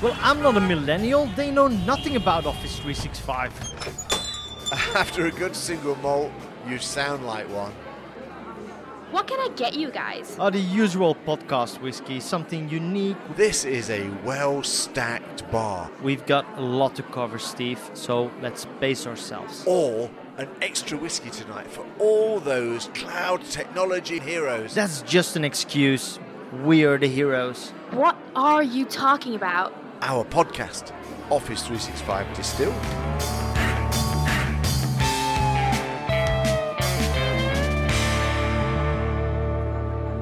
Well, I'm not a millennial. They know nothing about Office 365. After a good single malt, you sound like one. What can I get you guys? Are the usual podcast whiskey, something unique. This is a well stacked bar. We've got a lot to cover, Steve, so let's pace ourselves. Or an extra whiskey tonight for all those cloud technology heroes. That's just an excuse. We are the heroes. What are you talking about? Our podcast, Office 365 Distilled.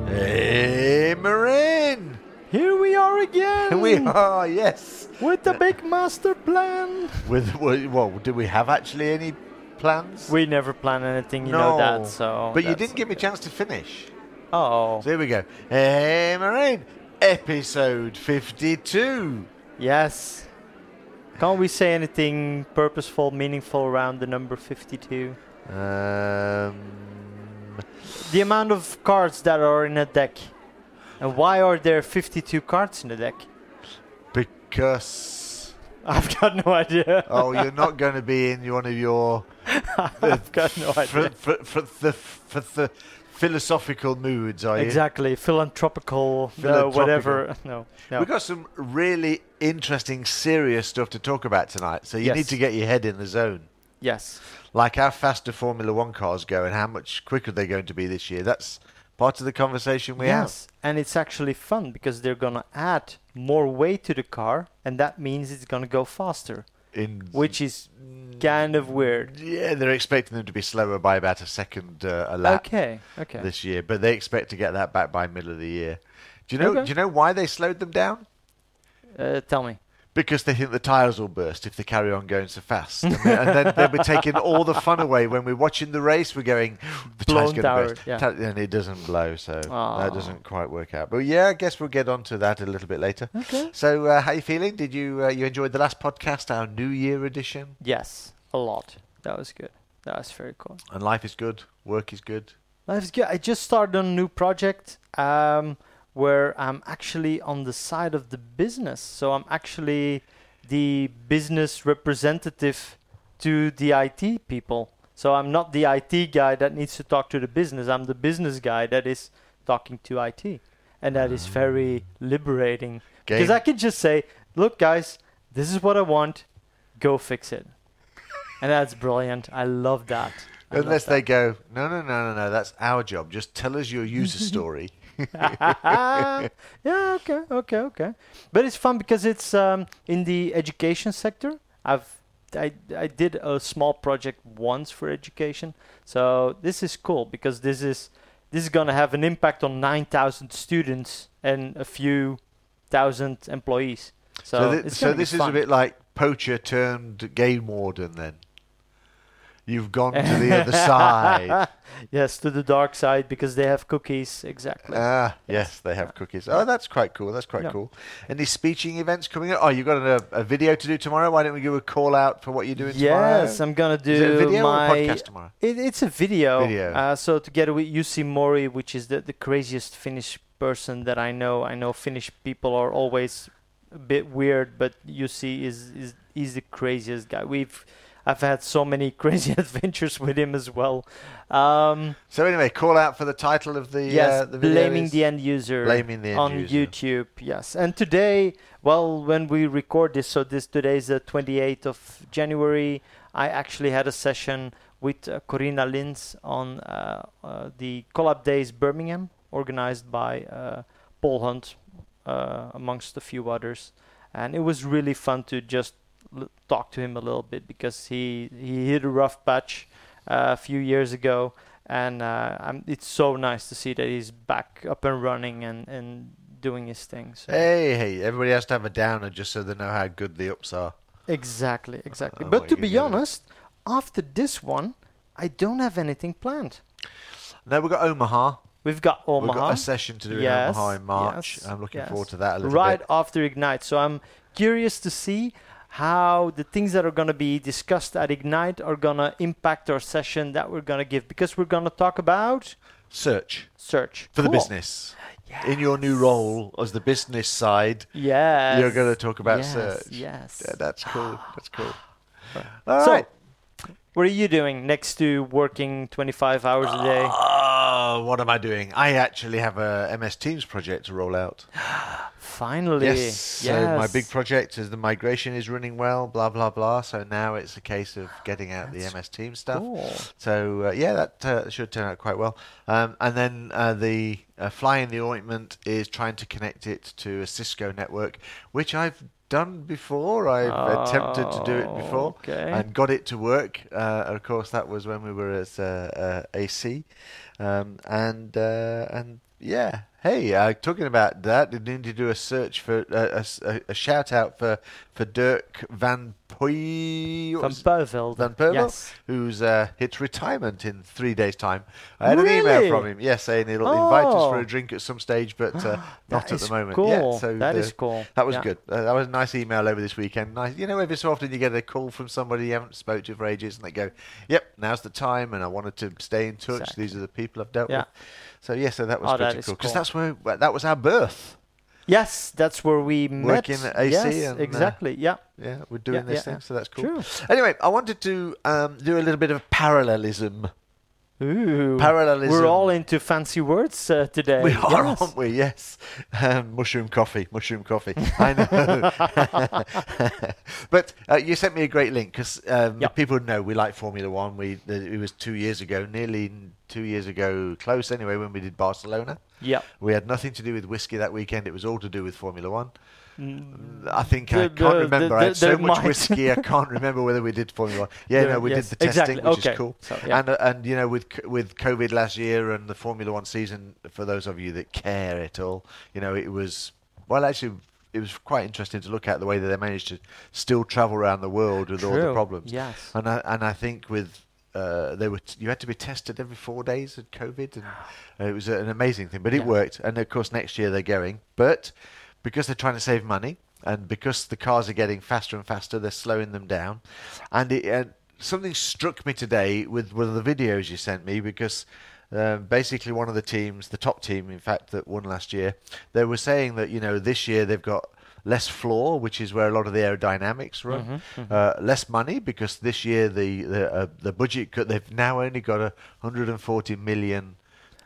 Hey, Marijn! Here we are again. We are, yes. with the big master plan. With well, do we have actually any plans? We never plan anything, you know that. So, but you didn't give me a chance to finish. Oh, So here we go. Hey, Marijn, episode 52. Yes. Can't we say anything purposeful, meaningful around the number 52? Um, The amount of cards that are in a deck. And why are there 52 cards in the deck? because I've got no idea. oh, you're not going to be in one of your I've got no idea. for, for the for the philosophical moods, are you? Exactly, philanthropical, uh, Philanthropical. whatever. No, no. We've got some really interesting, serious stuff to talk about tonight. So you Yes. need to get your head in the zone. yes. Like how fast do Formula One cars go and how much quicker they're going to be this year. That's part of the conversation we have. yes, and it's actually fun because they're gonna add more weight to the car, and that means it's gonna go faster. In which is kind of weird. yeah, they're expecting them to be slower by about a second uh, a lap Okay, okay. this year, but they expect to get that back by middle of the year. Do you know? Okay. Do you know why they slowed them down? Uh, tell me. Because they think the tyres will burst if they carry on going so fast, and then, and then they'll be taking all the fun away when we're watching the race. We're going, the tyre's going to burst, yeah. And it doesn't blow, so Aw. that doesn't quite work out. But yeah, I guess we'll get onto that a little bit later. Okay. So, uh, how you feeling? Did you uh, you enjoyed the last podcast, our New Year edition? Yes, a lot. That was good. That was very cool. And life is good, work is good. Life is good. I just started on a new project um, where I'm actually on the side of the business. So I'm actually the business representative to the IT people. So I'm not the IT guy that needs to talk to the business. I'm the business guy that is talking to IT. And that is very ah. liberating. Because I can just say, look, guys, this is what I want. Go fix it. and that's brilliant. I love that. I love Unless that. they go, no, no, no, no, no, that's our job. Just tell us your user story. yeah, okay, okay, okay. But it's fun because it's um, in the education sector. I've I, I did a small project once for education, so this is cool because this is this is gonna have an impact on nine thousand students and a few thousand employees. So, So, it's so this is a bit like poacher turned game warden. Then you've gone to the other side. yes, to the dark side because they have cookies. Exactly. Ah, yes, they have cookies. Oh, that's quite cool. That's quite Yeah. cool. Any speeching events coming up? Oh, you've got a, a video to do tomorrow. Why don't we give a call out for what you're doing tomorrow? Yes, I'm gonna do Is it a video my. or a podcast tomorrow? It, it's a video. Video. Uh, so together with Jussi Mori, which is the, the craziest Finnish person that I know. I know Finnish people are always a bit weird, but Jussi is is he's the craziest guy. We've I've had so many crazy adventures with him as well. Um, So anyway, call out for the title of the yes, uh, the video blaming the end user. Blaming the end on user. YouTube. Yes, and today, well, when we record this, so this today is the 28th of January. I actually had a session with uh, Corinna Lins on uh, uh, the Collab Days Birmingham, organized by uh, Paul Hunt, uh, amongst a few others, and it was really fun to just talk to him a little bit because he he hit a rough patch uh, a few years ago and uh, I'm, it's so nice to see that he's back up and running and, and doing his thing. So Hey, hey! Everybody has to have a downer just so they know how good the ups are. exactly, exactly. Oh, but to be can get it. honest, after this one, I don't have anything planned. No, we've got Omaha. We've got Omaha. We've got a session to do Yes, in Omaha in March. yes, I'm looking yes. forward to that a little right bit. Right after Ignite. So I'm curious to see how the things that are going to be discussed at Ignite are going to impact our session that we're going to give because we're going to talk about Search search for the Cool. business. in your new role as the business side. Yes. You're going to talk about yes, search. Yes. Yeah, that's cool. That's cool. so, All right. What are you doing next to working 25 hours a day? Oh, what am I doing? I actually have a MS Teams project to roll out. Finally. Yes. So my big project is the migration is running well, blah blah blah. So now it's a case of getting out That's the MS Teams stuff. cool. So uh, yeah, that uh, should turn out quite well. Um, and then uh, the uh, fly in the ointment is trying to connect it to a Cisco network, which I've done before. I've attempted to do it before Okay. and got it to work. Uh, of course, that was when we were at uh, uh, AC, um, and uh, and yeah. Hey, uh, talking about that, I need to do a search for uh, a a, shout out for for Dirk Van what Van was- Van Pervel, Yes. who's uh, hits retirement in three days' time. I had an email from him, yes, saying he'll invite us for Oh. a drink at some stage, but uh, not at the moment. Cool. Yeah, so that the- is cool. That was Yeah. good. Uh, that was a nice email over this weekend. Nice, you know, every so often you get a call from somebody you haven't spoke to for ages, and they go, "Yep, now's the time," and I wanted to stay in touch. Exactly. These are the people I've dealt Yeah. with. So yes, so that was Oh, pretty is cool because cool. that's where that was our birth. Yes, that's where we met. Working at AC yes, and, uh, exactly. Yeah. Yeah, we're doing Yeah, this yeah, thing, so that's cool. True. Anyway, I wanted to um, do a little bit of parallelism. Ooh. Parallelism. We're all into fancy words uh, today. We are, yes. aren't we? Yes. Um, mushroom coffee. Mushroom coffee. I know. but uh, you sent me a great link because um, Yep. people know we like Formula One. We it was two years ago, nearly two years ago, close anyway, when we did Barcelona. Yeah. We had nothing to do with whiskey that weekend. It was all to do with Formula One. I think I can't the- remember. the- I had so much might- whiskey. I can't remember whether we did Formula One. Yeah, no, we yes, did the testing, exactly. which Okay. is cool. So, yeah. And uh, and you know, with with COVID last year and the Formula One season, for those of you that care at all, you know, it was well, actually. It was quite interesting to look at the way that they managed to still travel around the world with all the problems. Yes. And I, and I think with uh, they were t- you had to be tested every four days at COVID, and uh, it was an amazing thing. But it Yeah. worked, and of course next year they're going. But because they're trying to save money, and because the cars are getting faster and faster, they're slowing them down. And it, uh, something struck me today with one of the videos you sent me because. Um, basically, one of the teams, the top team, in fact, that won last year, they were saying that you know this year they've got less floor, which is where a lot of the aerodynamics run, Mhm, Uh, less money because this year the the, uh, the budget cut, they've now only got a 140 million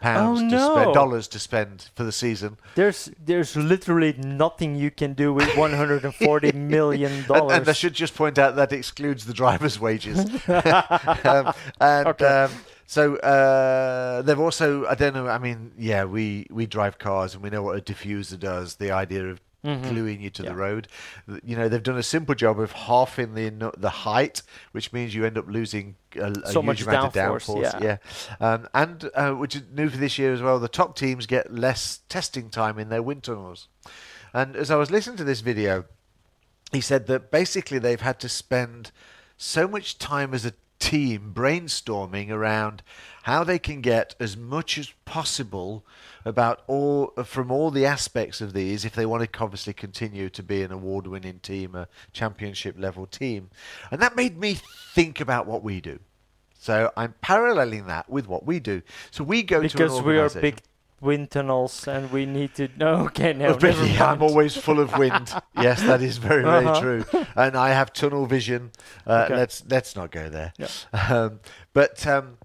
pounds Oh, to spend no. dollars to spend for the season. There's there's literally nothing you can do with 140 million And, dollars. and I should just point out that excludes the drivers' wages. um, and Okay. um, so uh, they've also, I don't know, I mean, yeah, we, we drive cars and we know what a diffuser does, the idea of Mhm. gluing you to the road. You know, they've done a simple job of halving the the height, which means you end up losing a, a So huge much amount downforce, of downforce. yeah. Um, and uh, which is new for this year as well, the top teams get less testing time in their wind tunnels. And as I was listening to this video, he said that basically they've had to spend so much time as a team brainstorming around how they can get as much as possible about all from all the aspects of these if they want to obviously continue to be an award-winning team a championship level team and that made me think about what we do so i'm paralleling that with what we do so we go to because an we are big wind tunnels and we need to. No, okay, no, really? I'm always full of wind. yes, that is very, very Uh-huh. true. And I have tunnel vision. Uh, Okay. Let's let's not go there. Yeah. Um, but um,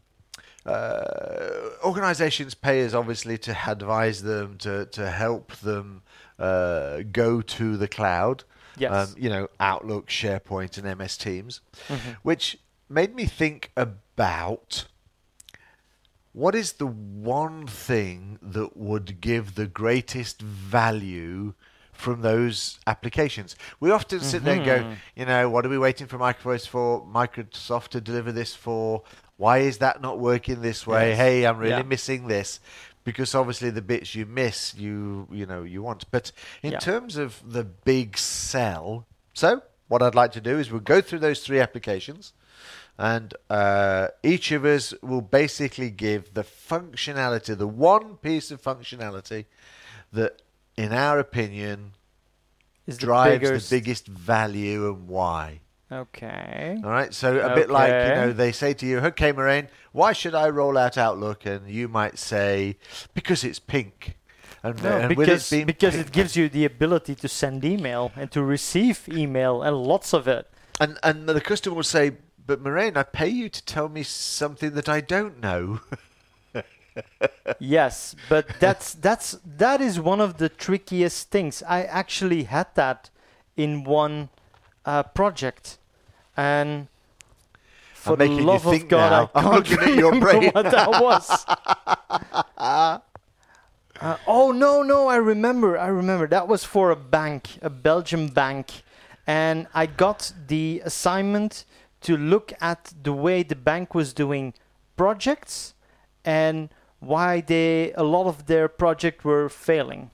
uh, organisations pay us obviously to advise them to to help them uh, go to the cloud. Yes. Um, you know, Outlook, SharePoint, and MS Teams, Mhm. which made me think about what is the one thing that would give the greatest value from those applications? We often sit there and go, Mhm. you know, what are we waiting for Microsoft for Microsoft to deliver this for? Why is that not working this way? Yes. Hey, I'm really Yeah. missing this. Because obviously the bits you miss, you you know you want. But in Yeah. terms of the big sell, so what I'd like to do is we'll go through those three applications and uh, each of us will basically give the functionality, the one piece of functionality that, in our opinion, Is the drives biggest- the biggest value and why. Okay. All right, so a bit like you know they say to you, "Okay, Marijn, why should I roll out Outlook?" And you might say, "Because it's pink." And, No, and with because because it gives you the ability to send email and to receive email and lots of it. and and the customer will say, "But Marijn, I pay you to tell me something that I don't know." yes, but that's that's that is one of the trickiest things. I actually had that in one uh, project, and for I'm the making you love of God, now. I I'm can't looking at your brain. what that was. Uh, oh no, no, I remember, I remember. That was for a bank, a Belgian bank, and I got the assignment to look at the way the bank was doing projects and why they a lot of their projects were failing.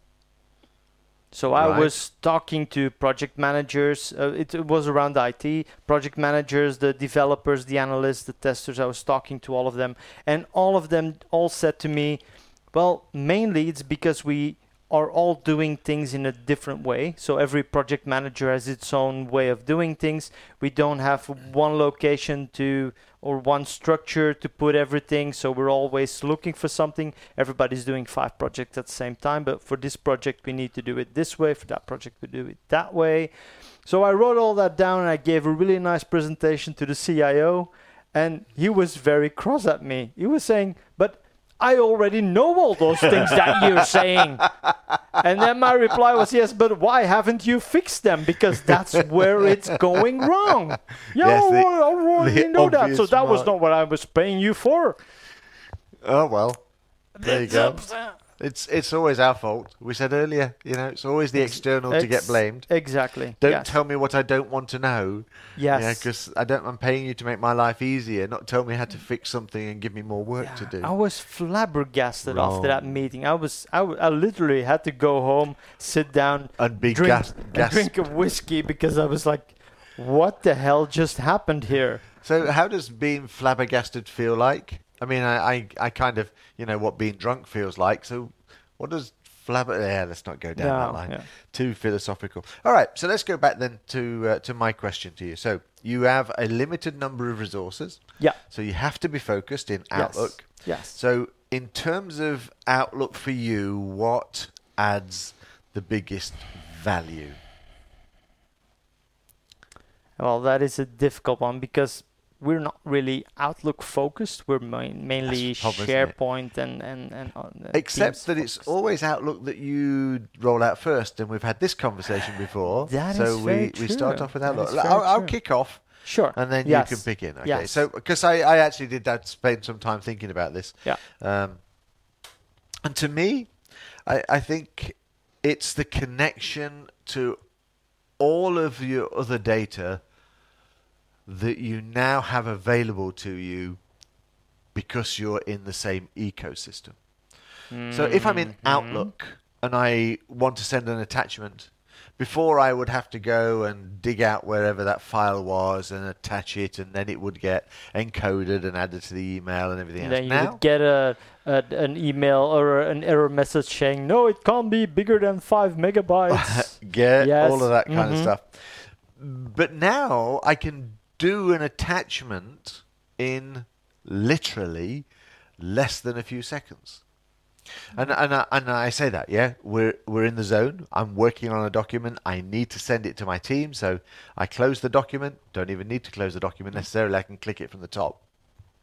So I was talking to project managers. Uh, it, it was around IT project managers, the developers, the analysts, the testers. I was talking to all of them, and all of them all said to me, "Well, mainly it's because we are all doing things in a different way. So every project manager has its own way of doing things. We don't have one location to or one structure to put everything. So we're always looking for something. Everybody's doing five projects at the same time, but for this project we need to do it this way. For that project we do it that way. So I wrote all that down and I gave a really nice presentation to the CIO and he was very cross at me. He was saying, "But I already know all those things that you're saying." And then my reply was, "Yes, but why haven't you fixed them? Because that's where it's going wrong." Yeah, Yes, the- I already the know that. So obvious that was not what I was paying you for. oh well, there you go. That's- It's it's always our fault. We said earlier, you know, it's always the Ex- external to get blamed. Exactly. Don't yes. tell me what I don't want to know. Yes. Yeah, because I don't. I'm paying you to make my life easier, not tell me how to fix something and give me more work to do. I was flabbergasted after that meeting. I was, I, w- I literally had to go home, sit down, And be drink, gas- and gas- drink a whiskey because I was like, "What the hell just happened here?" So, how does being flabbergasted feel like? I mean, I, I, I kind of, you know, what being drunk feels like. So, what does flabber? Yeah, let's not go down that line. yeah. Too philosophical. All right, so let's go back then to uh, to my question to you. So, you have a limited number of resources. Yeah. So you have to be focused in Outlook. Yes. Outlook. Yes. So, in terms of Outlook for you, what adds the biggest value? Well, that is a difficult one because we're not really Outlook focused. We're main, mainly That's problem. SharePoint and and and. uh, Except Teams that it's always Outlook that you roll out first, and we've had this conversation before. That so is we, very we start off with Outlook. I'll, I'll kick off, Sure. and then Yes. you can pick in. Okay. Yes. So because I, I actually did that, spend some time thinking about this. Yeah. Um, and to me, I, I think it's the connection to all of your other data that you now have available to you because you're in the same ecosystem. So if I'm in Mm-hmm. Outlook and I want to send an attachment, before I would have to go and dig out wherever that file was and attach it, and then it would get encoded and added to the email and everything And else. then you now, would get a, a an email or an error message saying, "No, it can't be bigger than five megabytes." get Yes. all of that kind Mhm. of stuff. But now I can do an attachment in literally less than a few seconds. And and I, and I say that, yeah, we're we're in the zone. I'm working on a document. I need to send it to my team, so I close the document. Don't even need to close the document necessarily. I can click it from the top,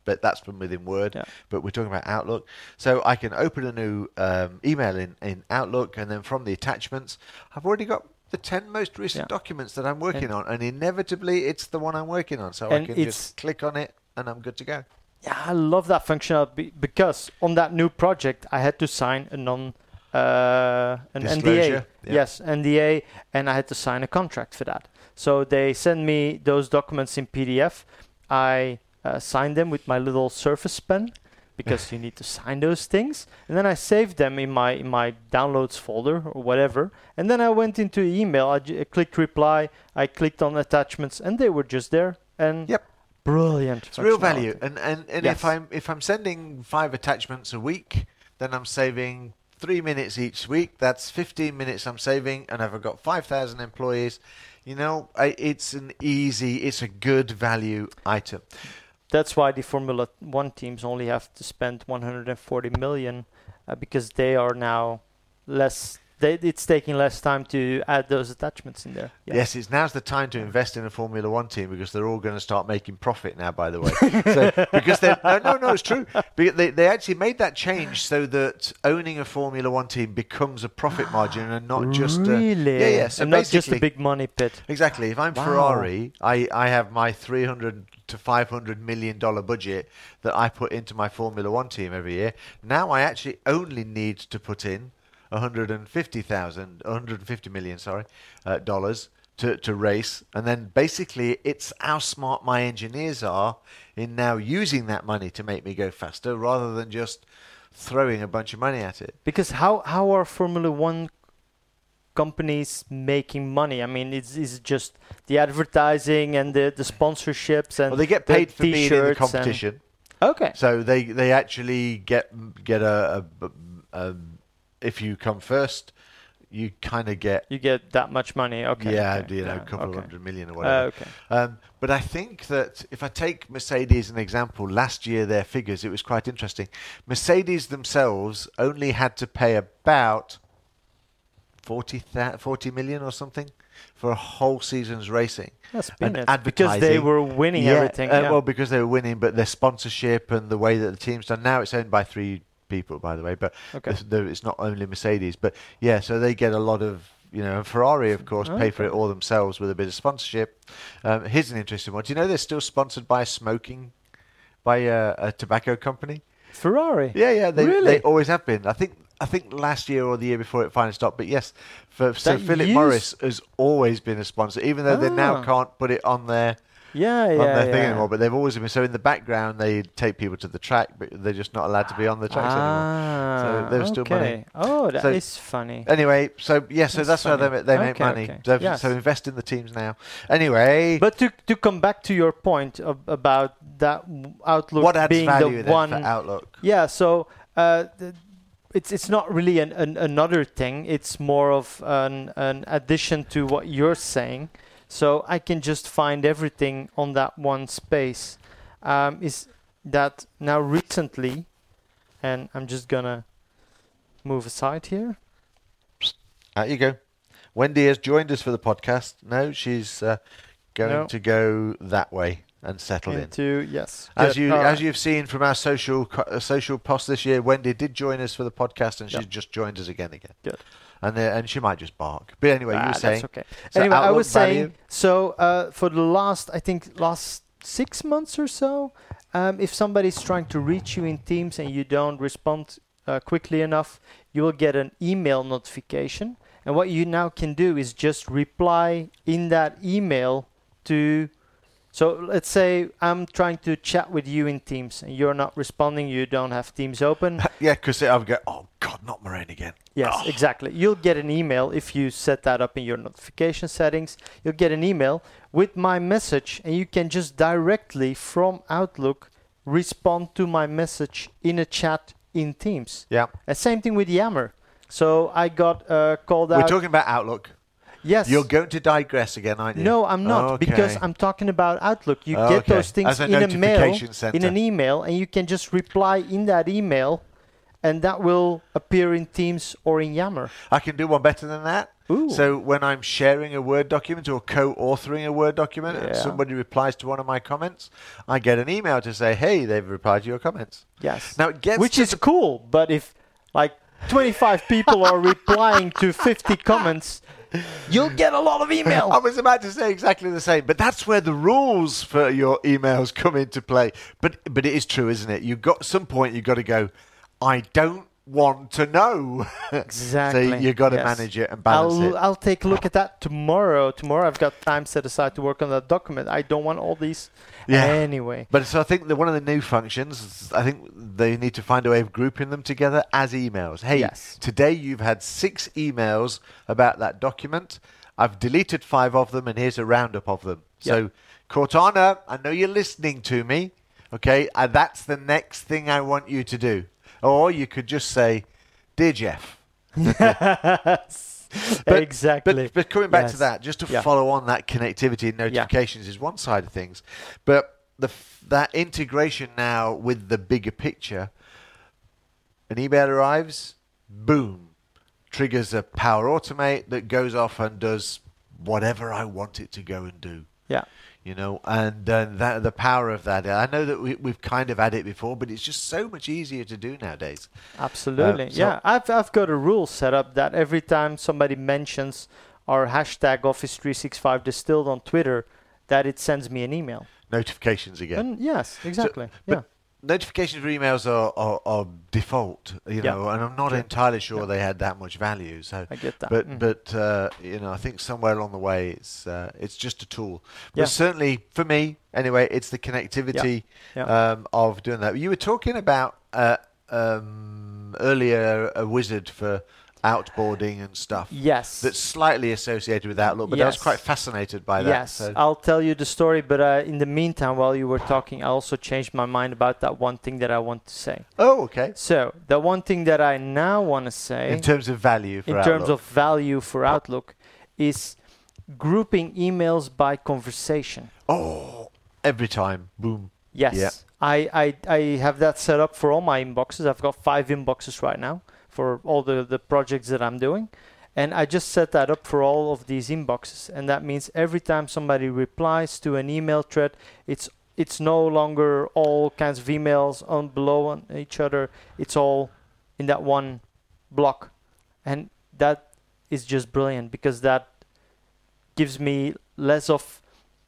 but that's from within Word. Yeah. But we're talking about Outlook, so I can open a new um, email in in Outlook, and then from the attachments, I've already got the ten most recent Yeah. documents that I'm working And- on, and inevitably it's the one I'm working on. So I can just click on it, and I'm good to go. Yeah, I love that functionality because on that new project I had to sign a non uh, an NDA. Yeah. Yes, NDA, and I had to sign a contract for that. So they send me those documents in PDF. I uh, sign them with my little Surface pen because you need to sign those things, and then I saved them in my in my downloads folder or whatever. And then I went into email. I j- clicked reply. I clicked on attachments, and they were just there. And Yep. brilliant. It's real value, and and, and Yes. if I'm if I'm sending five attachments a week, then I'm saving three minutes each week. That's fifteen minutes I'm saving, and I've got five thousand employees, you know, I, it's an easy, it's a good value item. That's why the Formula One teams only have to spend 140 million uh, because they are now less. They, it's taking less time to add those attachments in there. Yeah. Yes, it's now's the time to invest in a Formula One team because they're all going to start making profit now. By the way, so, because they no, no, no, it's true. Because they they actually made that change so that owning a Formula One team becomes a profit margin and not just really. A, yeah, yeah. So and not just a big money pit. Exactly. If I'm Wow. Ferrari, I, I have my 300 to 500 million dollar budget that I put into my Formula 1 team every year. Now I actually only need to put in 150,000 150 million, sorry, uh, dollars to to race and then basically it's how smart my engineers are in now using that money to make me go faster rather than just throwing a bunch of money at it. Because how how are Formula One companies making money? I mean, it's, it's just the advertising and the, the sponsorships and Well, they get the paid for being in the competition. Okay. So they they actually get get a, a, a if you come first, you kind of get You get that much money. Okay. yeah okay, you know yeah, a couple okay. of hundred million or Uh, whatever. okay. Um, but I think that if I take Mercedes as an example, last year their figures it was quite interesting. Mercedes themselves only had to pay about 40, 40 million or something for a whole season's racing. That's and because they were winning Yeah, everything. uh, yeah. Well, because they were winning, but their sponsorship and the way that the team's done now, it's owned by three people, by the way. But Okay. it's, the- it's not only Mercedes, but yeah, so they get a lot of. You know, and Ferrari, of course, pay for it all themselves with a bit of sponsorship. Um, here's an interesting one. Do you know they're still sponsored by smoking, by uh, a tobacco company? Ferrari. Yeah, yeah, they Really? they always have been. I think I think last year or the year before it finally stopped. But yes, for so Philip Morris has always been a sponsor, even though they now Ah. can't put it on their Yeah, yeah, on their yeah. thing anymore. But they've always been. So in the background, they take people to the track, but they're just not allowed to be on the tracks anymore. ah, So there's still money. Oh, that is So- funny. Anyway, so yeah, so That's that's, how they they make money. okay. So, Yes. so invest in the teams now. Anyway, But to to come back to your point of, about that outlook what adds being value the one Outlook? Yeah, so uh, th- it's it's not really an, an another thing. It's more of an an addition to what you're saying. So I can just find everything on that one space. Um, is that now recently, and I'm just gonna move aside here. Out you go. Wendy has joined us for the podcast. No, she's uh, going No. to go that way and settle in. Into yes, As good. you All as right. you've seen from our social uh, social post this year, Wendy did join us for the podcast, and Yep. she's just joined us again again. Good. And and she might just bark. But anyway, you Ah, were that's saying okay. so anyway, I was saying so uh, for the last, I think last six months or so, um, if somebody's trying to reach you in Teams and you don't respond uh, quickly enough, you will get an email notification. And what you now can do is just reply in that email to. So let's say I'm trying to chat with you in Teams and you're not responding, you don't have Teams open. yeah, because I'll go. Oh God, not Marijn again. Yes, Oh. exactly. You'll get an email if you set that up in your notification settings. You'll get an email with my message, and you can just directly from Outlook respond to my message in a chat in Teams. Yeah, And same thing with Yammer. So I got uh, called out we're talking about Outlook. Yes. You're going to digress again, aren't you? No, I'm not because I'm talking about Outlook. You Oh, get those things in a mail, notification in an email, and you can just reply in that email, and that will appear in Teams or in Yammer. I can do one better than that. Ooh. So when I'm sharing a Word document or co-authoring a Word document and somebody replies to one of my comments, I get an email to say, "Hey, they've replied to your comments." Yes. Now it gets Which is cool, but if like 25 people are replying to 50 comments, you'll get a lot of emails. I was about to say exactly the same, but that's where the rules for your emails come into play. But but it is true, isn't it? You've got some point you've got to go. I don't want to know. Exactly. so you've got to yes. manage it and balance I'll, it. I'll take a look at that tomorrow. Tomorrow I've got time set aside to work on that document. I don't want all these Yeah. anyway. But so I think that one of the new functions, I think they need to find a way of grouping them together as emails. Hey, Yes. today you've had six emails about that document. I've deleted five of them, and here's a roundup of them. So, Cortana, I know you're listening to me. Okay, uh, that's the next thing I want you to do. Or you could just say, "Dear Jeff." But- exactly. But, but coming back to that, just to Yeah. follow on that connectivity and notifications is one side of things, but the that integration now with the bigger picture, an email arrives, boom, triggers a Power Automate that goes off and does whatever I want it to go and do. Yeah. You know, and uh, that the power of that. I know that we, we've kind of had it before, but it's just so much easier to do nowadays. Absolutely. Uh, so- yeah, I've I've got a rule set up that every time somebody mentions our hashtag Office 365 distilled on Twitter, that it sends me an email. Notifications again. And yes, exactly. but yeah. Notifications for emails are, are, are default, you Yeah. know, and I'm not Yeah. entirely sure Yeah. they had that much value. So, I get that. but Mm. but uh, you know, I think somewhere along the way, it's uh, it's just a tool. But certainly for me, anyway, it's the connectivity. Um, of doing that. You were talking about uh, um, earlier a wizard for outboarding and stuff. Yes. That's slightly associated with Outlook, but I was quite fascinated by that. Yes, so- I'll tell you the story, but uh, in the meantime, while you were talking, I also changed my mind about that one thing that I want to say. oh, okay. So, the one thing that I now want to say, In terms of value for in terms of value for Outlook, is grouping emails by conversation. oh, every time, boom. Yes. Yeah. I, I, I have that set up for all my inboxes. I've got five inboxes right now for all the, the projects that I'm doing. And I just set that up for all of these inboxes. And that means every time somebody replies to an email thread, it's it's no longer all kinds of emails on below on each other. It's all in that one block. And that is just brilliant because that gives me less of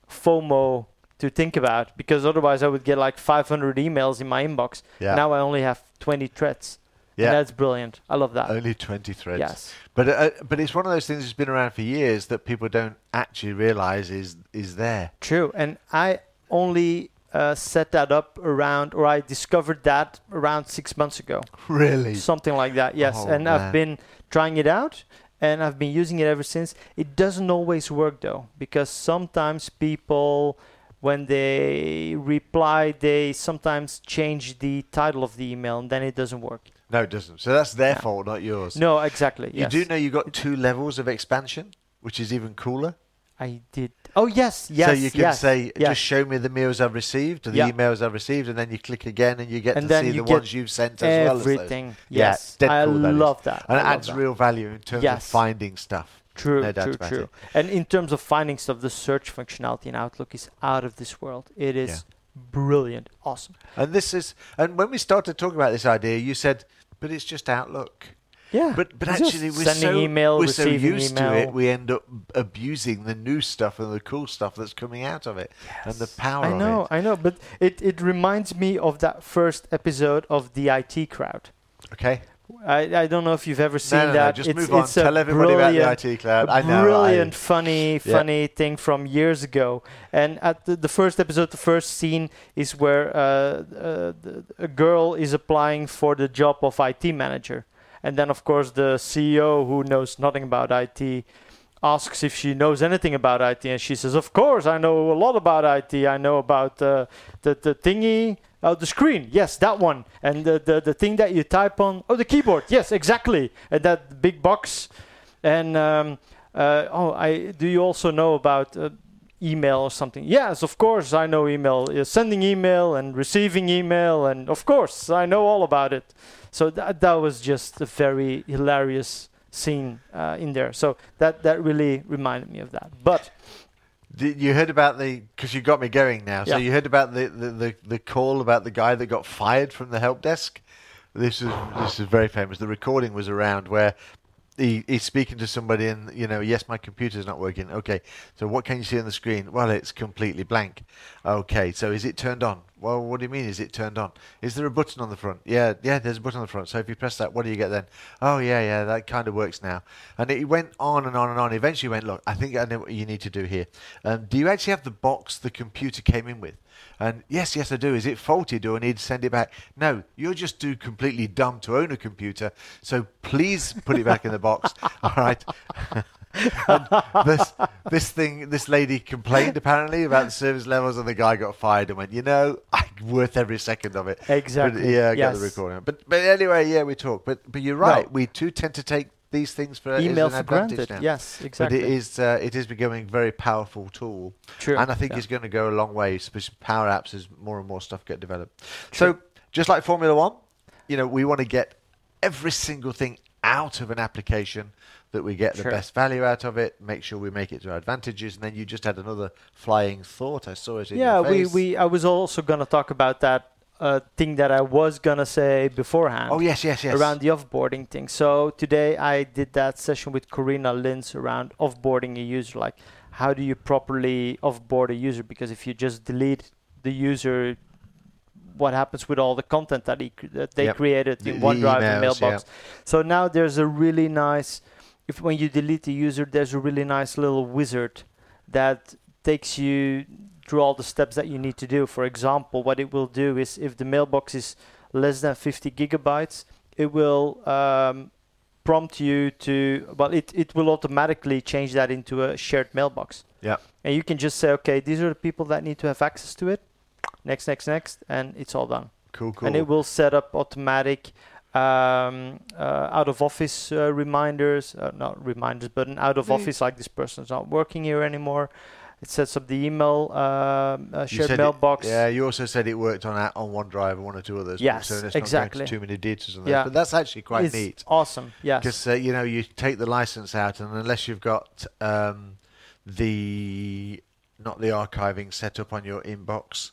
FOMO to think about because otherwise I would get like 500 emails in my inbox. Yeah. Now I only have 20 threads. Yeah. that's brilliant. I love that. Only 20 threads. yes. But uh, but it's one of those things that's been around for years that people don't actually realize is is there. True. And I only uh, set that up around, or I discovered that around six months ago. Really? Something like that. Yes. Oh, and man. I've been trying it out and I've been using it ever since. It doesn't always work though, because sometimes people, when they reply, they sometimes change the title of the email and then it doesn't work. No, it doesn't. So that's their Yeah. fault, not yours. No, exactly. You yes. do know you got two levels of expansion, which is even cooler. I did. Oh, yes. Yes. so you can yes, say, yes. just show me the mails I've received, or the Yeah. emails I've received, and then you click again, and you get And to see the ones you've sent as well as those. everything. Yeah, Yes. dead I cool love that. And I it adds that. real value in terms of finding stuff. True, No true, true. it. And in terms of finding stuff, the search functionality in Outlook is out of this world. It is brilliant, awesome. And this is, and when we started talking about this idea, you said, "But it's just Outlook." Yeah, But but it's actually, we're sending so email, we're so used email. to it, we end up abusing the new stuff and the cool stuff that's coming out of it, and the power I know, of it. I know, but it, it reminds me of that first episode of the IT crowd. Okay, I, I don't know if you've ever seen no, no, that. no, just it's, move on. it's Tell everybody about the IT crowd. I know. brilliant, I, funny, Yeah. funny thing from years ago. And at the, the first episode, the first scene is where uh, uh, a girl is applying for the job of IT manager, and then of course the CEO, who knows nothing about IT, asks if she knows anything about IT, and she says, "Of course, I know a lot about IT. I know about uh, the the thingy." Oh, the screen, yes, that one, and the, the the thing that you type on. Oh, the keyboard, yes, exactly, and that big box, and um, uh, oh, I do you also know about uh, email or something? Yes, of course I know email. Uh, sending email and receiving email, and of course I know all about it. So that that was just a very hilarious scene uh, in there. So that that really reminded me of that. But you heard about the because you got me going now. So Yeah. you heard about the, the, the, the call about the guy that got fired from the help desk. This is this is very famous. The recording was around where he, he's speaking to somebody and you know yes my computer's not working. Okay, so what can you see on the screen? Well, it's completely blank. Okay, so is it turned on? Well, what do you mean? Is it turned on? Is there a button on the front? Yeah, yeah. There's a button on the front. So if you press that, what do you get then? Oh yeah, yeah. That kind of works now. And it went on and on and on. Eventually, went look. I think I know what you need to do here. Um, do you actually have the box the computer came in with? And yes, yes, I do. Is it faulty? Do I need to send it back? No, you're just too completely dumb to own a computer. So please put it back in the box. All right. and this this thing, this lady complained apparently about the service levels, and the guy got fired and went, you know, I'm worth every second of it. Exactly, But, yeah, I got the recording. But but anyway, yeah, we talk. But but you're right. We too tend to take these things for email for granted. now. Yes, exactly. But it is uh, it is becoming a very powerful tool, True. and I think yeah. it's going to go a long way, especially power apps as more and more stuff get developed. True. So just like Formula One, you know, we want to get every single thing out of an application that we get the best value out of it, make sure we make it to our advantages, and then you just had another flying thought. I saw it in yeah, we, we I was also gonna talk about that uh, thing that I was gonna say beforehand. Oh yes, yes, yes. around the offboarding thing. So today I did that session with Corinna Lins around offboarding a user. Like, how do you properly offboard a user? Because if you just delete the user, what happens with all the content that, he, that they Yep. created in the OneDrive and emails, Mailbox? So now there's a really nice. If when you delete the user, there's a really nice little wizard that takes you through all the steps that you need to do. For example, what it will do is if the mailbox is less than 50 gigabytes, it will um, prompt you to, well, it, it will automatically change that into a shared mailbox. Yeah. And you can just say, okay, these are the people that need to have access to it. Next, next, next, and it's all done. cool, cool. And it will set up automatic um, uh, out of office uh, reminders, uh, not reminders, but an out of office like this person's not working here anymore. It sets up the email um, uh, shared said it- mailbox. yeah, you also said it worked on a- on OneDrive and one or two others. Yes, so let's exactly. Not too many details on that. Yeah. But that's actually quite it's neat awesome. Yes. because uh, you know you take the license out, and unless you've got um, the not the archiving set up on your inbox,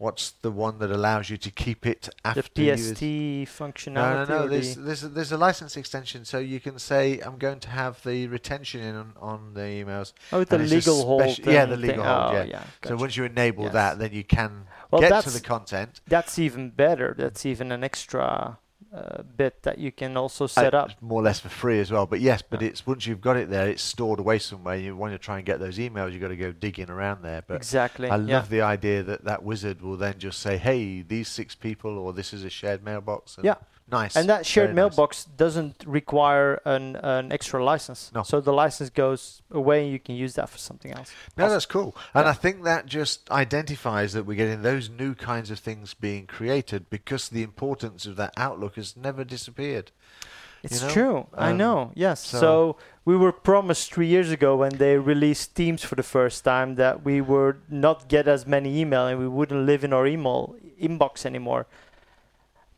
what's the one that allows you to keep it after the PST No, functionality. no, no. or There's, the- there's, a, there's a license extension, so you can say, I'm going to have the retention in on, on the emails. oh, the legal hold. yeah, the thing. legal oh, hold, Oh, yeah. yeah. So once you enable Yes. that, then you can Well, get to the content. That's even better. That's even an extra uh, bit that you can also set Uh, up. more or less for free as well. But yes, but Yeah. it's once you've got it there, it's stored away somewhere. You want to try and get those emails, you've got to go digging around there. But exactly. I yeah. love the idea that that wizard will then just say, "Hey, these six people, or this is a shared mailbox." And Yeah. Nice. And that shared Very nice. mailbox doesn't require an, an extra license. No. So the license goes away and you can use that for something else. No, Awesome. that's cool. And Yeah. I think that just identifies that we're getting those new kinds of things being created because the importance of that outlook has never disappeared. It's know? true. I Um, know. Yes. so- So, we were promised three years ago when they released Teams for the first time that we would not get as many email and we wouldn't live in our email inbox anymore.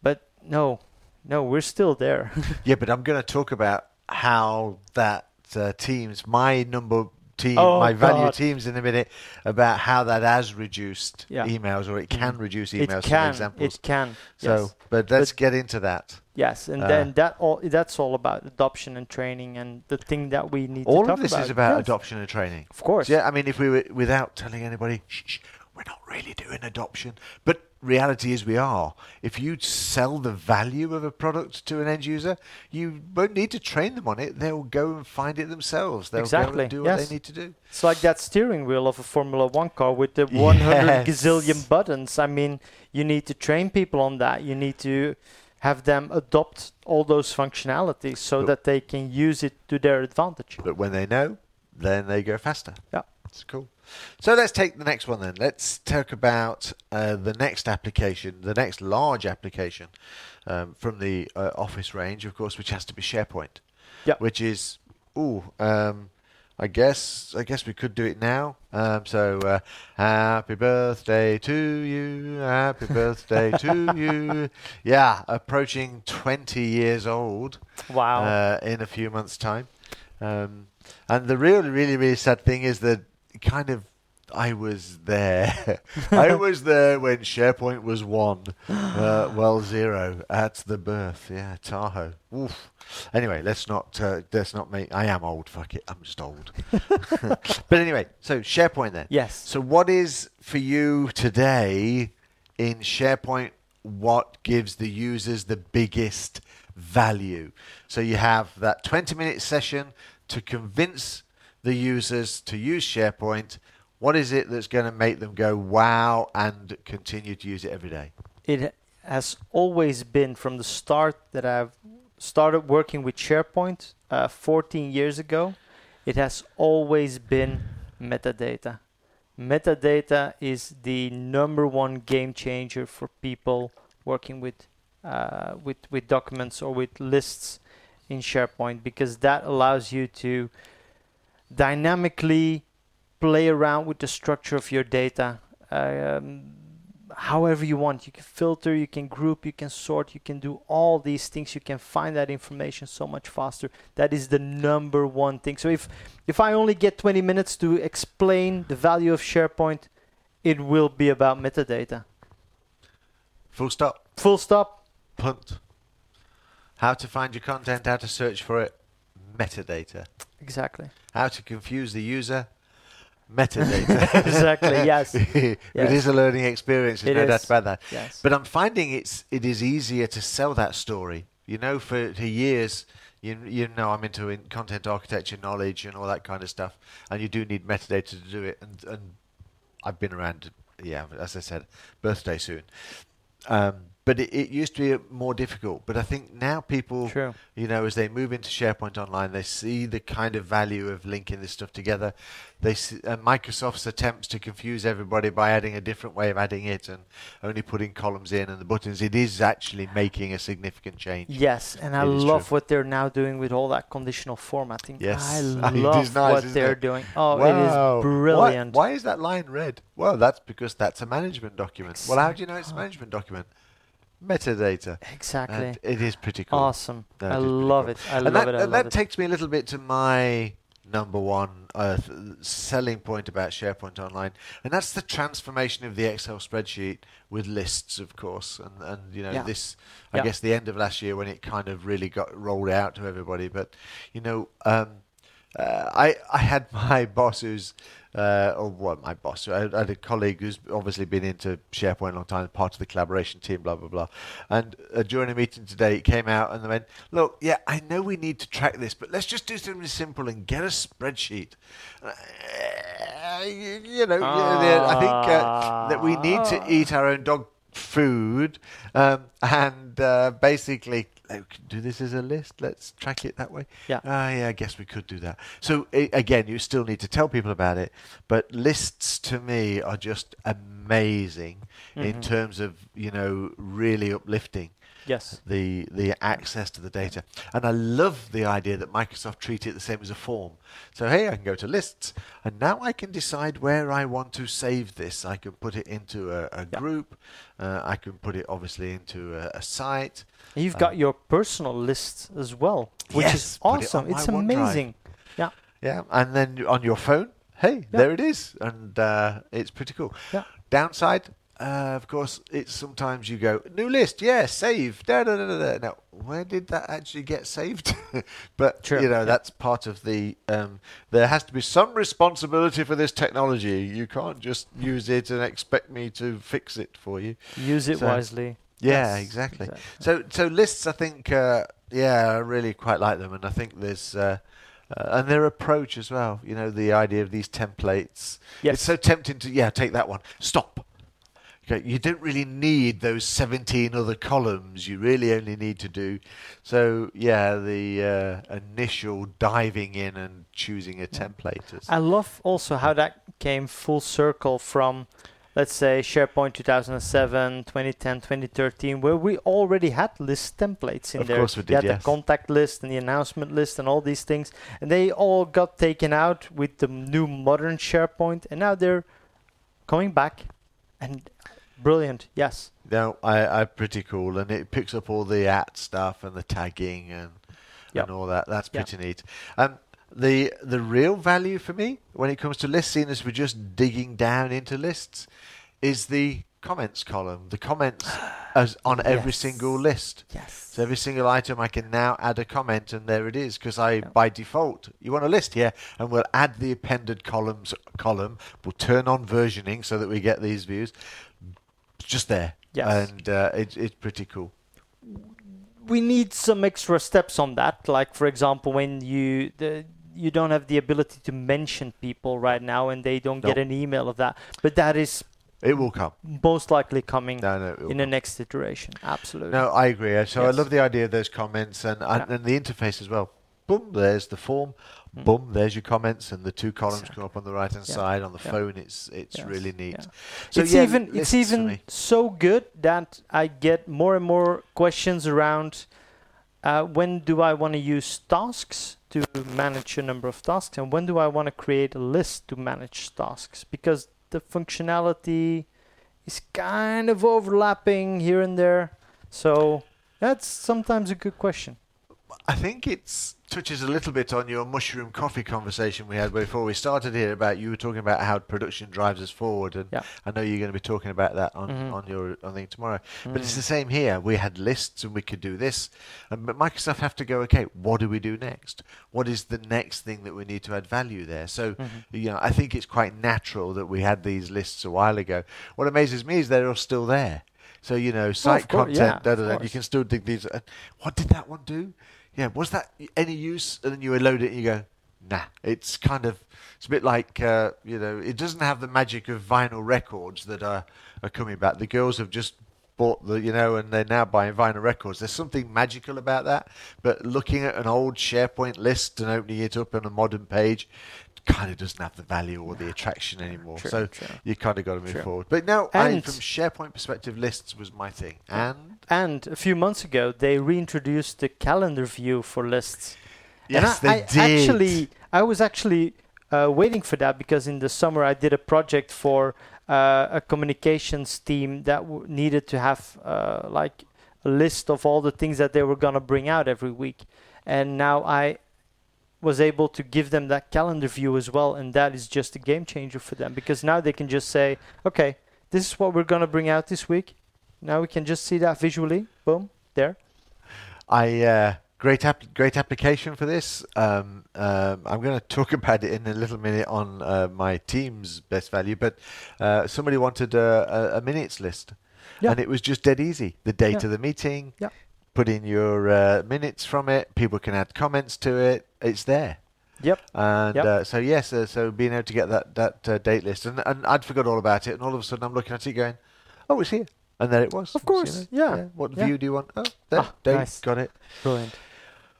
But no, no, we're still there. Yeah, but I'm going to talk about how that uh, teams, my number team, Oh, my value teams in a minute, about how that has reduced Yeah. emails or it can Mhm. reduce emails. Some can. examples. It can. so, yes. but let's But- get into that. Yes, and Uh, then that all that's all about adoption and training and the thing that we need All to talk of this about. is about Yes, adoption and training. Of course. Yeah, I mean, if we were without telling anybody, shh, shh, we're not really doing adoption, but reality is we are. If you sell the value of a product to an end user, you won't need to train them on it. They'll go and find it themselves. They'll go Exactly, and do what they need to do. It's like that steering wheel of a Formula One car with the 100 gazillion buttons. I mean, you need to train people on that. You need to have them adopt all those functionalities so But- that they can use it to their advantage. But when they know, then they go faster. Yeah. It's cool. So let's take the next one then. Let's talk about uh, the next application, the next large application um, from the uh, Office range, of course, which has to be SharePoint. Yeah. Which is, ooh, um, I guess I guess we could do it now. Um, so uh, happy birthday to you, happy birthday to you. Yeah, approaching 20 years old Wow. uh, in a few months' time. Um, and the really, really, really sad thing is that kind of I was there. I was there when SharePoint was one, uh, well zero at the birth. Yeah, Tahoe. Oof. Anyway, let's not uh, let's not make. I am old. Fuck it. I'm just old. but anyway, so SharePoint then. yes. So, what is for you today in SharePoint? What gives the users the biggest value? So, you have that 20 minute session to convince the users to use SharePoint. What is it that's going to make them go wow and continue to use it every day? it has always been from the start that I've started working with SharePoint uh, 14 years ago. It has always been metadata. Metadata is the number one game changer for people working with uh, with with documents or with lists in SharePoint because that allows you to dynamically play around with the structure of your data. Um, however you want. You can filter, you can group, you can sort, you can do all these things. You can find that information so much faster. That is the number one thing. So if if I only get 20 minutes to explain the value of SharePoint, it will be about metadata. Full stop. Full stop. Punt. How to find your content, how to search for it, metadata. Exactly. How to confuse the user, metadata. exactly. Yes. it Yes. is a learning experience. There's It no doubt about that. Yes. But I'm finding it's it is easier to sell that story. You know, for, for years, you you know, I'm into in content architecture knowledge and all that kind of stuff, and you do need metadata to do it. And and I've been around, yeah, as I said, birthday soon. Um, but it, it used to be more difficult. But I think now people, True. you know, as they move into SharePoint Online, they see the kind of value of linking this stuff together. They see, uh, Microsoft's attempts to confuse everybody by adding a different way of adding it and only putting columns in and the buttons. It is actually making a significant change. Yes, and I love true. what they're now doing with all that conditional formatting. Yes. I love nice, what they're it? doing. Oh, wow. it is Why- brilliant. Why, is that line red? Well, that's because that's a management document. Well, how do you know it's a management document? Metadata. Exactly. And it is pretty cool. Awesome. No, I it is pretty love cool. it. I and love that, it. I and that it. takes me a little bit to my number one uh, selling point about SharePoint Online, and that's the transformation of the Excel spreadsheet with lists, of course. And, and you know, Yeah. this, I Yeah. guess, the end of last year when it kind of really got rolled out to everybody. But, you know, um, uh, I, I had my boss who's, uh, or what, my boss, I had a colleague who's obviously been into SharePoint a long time, part of the collaboration team, blah, blah, blah. And uh, during a meeting today, it came out and they went, look, yeah, I know we need to track this, but let's just do something simple and get a spreadsheet. Uh, you, you know, yeah, I think uh, that we need to Ah. eat our own dog food um, and uh, basically we can do this as a list. Let's track it that way. Yeah. Ah, yeah, I guess we could do that. So again, you still need to tell people about it, but lists to me are just amazing in Mhm. terms of you know really uplifting Yes. the the access to the data. And I love the idea that Microsoft treat it the same as a form. So hey, I can go to lists, and now I can decide where I want to save this. I can put it into a, a Yeah. group. Uh, I can put it obviously into a, a site. And You've Uh, got your personal list as well, which Yes, is put it awesome. It's OneDrive. amazing. Yeah. Yeah, and then on your phone, hey, Yeah. there it is, and uh, it's pretty cool. Yeah. Downside, uh, of course, it's sometimes you go new list, yeah, save. Da, da, da, da, da. Now, where did that actually get saved? but Sure, you know, yeah. that's part of the. Um, there has to be some responsibility for this technology. You can't just use it and expect me to fix it for you. Use it So- wisely. Yeah, exactly. exactly. So, so lists, I think, uh, yeah, I really quite like them, and I think there's, uh, uh, and their approach as well. You know, the idea of these templates. Yes. It's so tempting to, yeah, take that one. Stop. Okay, you don't really need those 17 other columns. You really only need to do. So, yeah, the uh, initial diving in and choosing a template. Is, I love also how that came full circle from, let's say, SharePoint 2007, 2010, 2013, where we already had list templates in Of there. course we You did, had yes. the contact list and the announcement list and all these things, and they all got taken out with the new modern SharePoint, and now they're coming back, and brilliant. Yes. No, I, I pretty cool, and it picks up all the at stuff and the tagging and Yep. and all that. That's Yep. pretty neat. Um, the the real value for me when it comes to lists, seeing as we're just digging down into lists, is the comments column. The comments as on every Yes. single list. Yes. So every single item, I can now add a comment, and there it is. Because I, Yeah. by default, you want a list here, and we'll add the appended columns column. We'll turn on versioning so that we get these views. It's just there, Yes. and uh, it's it's pretty cool. we need some extra steps on that. Like for example, when you the, you don't have the ability to mention people right now, and they don't get an email of that. But that is It will come. most likely coming No, no, in the next iteration. Absolutely. No, I agree. So I love the idea of those comments and, and, Yeah. and the interface as well. Boom, there's the form. Mm. Boom, there's your comments, and the two columns Exactly. come up on the right hand Yeah. side. On the Yeah. phone, it's it's Yes. really neat. So it's yeah, even it's even so good that I get more and more questions around Uh, when do I want to use tasks to manage a number of tasks, and when do I want to create a list to manage tasks? Because the functionality is kind of overlapping here and there. So that's sometimes a good question. I think it's touches a little bit on your mushroom coffee conversation we had before we started here about you were talking about how production drives us forward, and Yeah. I know you're going to be talking about that on, Mhm. on your on thing tomorrow. But it's Mm. the same here. We had lists and we could do this, and but Microsoft have to go. Okay, what do we do next? What is the next thing that we need to add value there? So Mhm. you know, I think it's quite natural that we had these lists a while ago. What amazes me is they're all still there. So you know, site course, content, yeah, da, da, da, you can still dig these. Uh, what did that one do? Yeah, was that any use? And then you load it and you go, nah. It's kind of, it's a bit like, uh, you know, it doesn't have the magic of vinyl records that are, are coming back. The girls have just bought the, you know, and they're now buying vinyl records. There's something magical about that. But looking at an old SharePoint list and opening it up on a modern page kind of doesn't have the value or the attraction anymore. True, so true. you kind of got to move True. forward. But no, I, And- from SharePoint perspective, lists was my thing. And And a few months ago, they reintroduced the calendar view for lists. yes, and I, they I did. Actually, I was actually uh, waiting for that because in the summer I did a project for uh, a communications team that w- needed to have uh, like a list of all the things that they were gonna bring out every week, and now I was able to give them that calendar view as well, and that is just a game changer for them because now they can just say, okay, this is what we're gonna bring out this week. Now we can just see that visually. Boom, there. I uh, great app- great application for this. Um, um, I'm going to talk about it in a little minute on uh, my team's best value, but uh, somebody wanted a, a, a minutes list, Yeah. and it was just dead easy. The date Yeah. of the meeting, Yeah. Put in your uh, minutes from it. People can add comments to it. It's there. Yep. And Yep. uh, so yes, uh, so being able to get that that uh, date list, and, and I'd forgot all about it, and all of a sudden I'm looking at it going, oh, it's here, and there it was. Of course, know, yeah, What yeah. view do you want? Oh, there, Ah, date, nice. got it. Brilliant.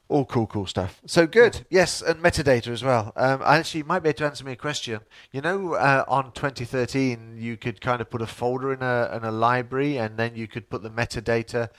All cool, cool stuff. So good. Yes, and metadata as well. Um, actually, you might be able to answer me a question. You know, uh, on 2013, you could kind of put a folder in a in a library, and then you could put the metadata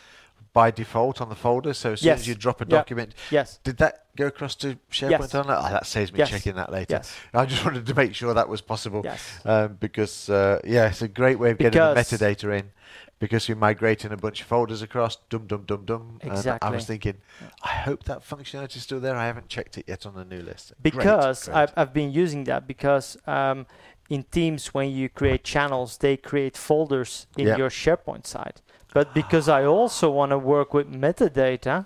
by default on the folder. So as soon Yes. as you drop a document, Yes. did that go across to SharePoint? Yes. On? Oh, that saves me Yes. checking that later. Yes. I just wanted to make sure that was possible. Yes. Um, because uh, yeah, it's a great way of getting the metadata in. Because you're migrating a bunch of folders across, dum dum dum dum. And I was thinking, I hope that functionality is still there. I haven't checked it yet on the new list. Because great. I've, I've been using that because um, in Teams when you create channels they create folders in Yeah. your SharePoint side but because I also want to work with metadata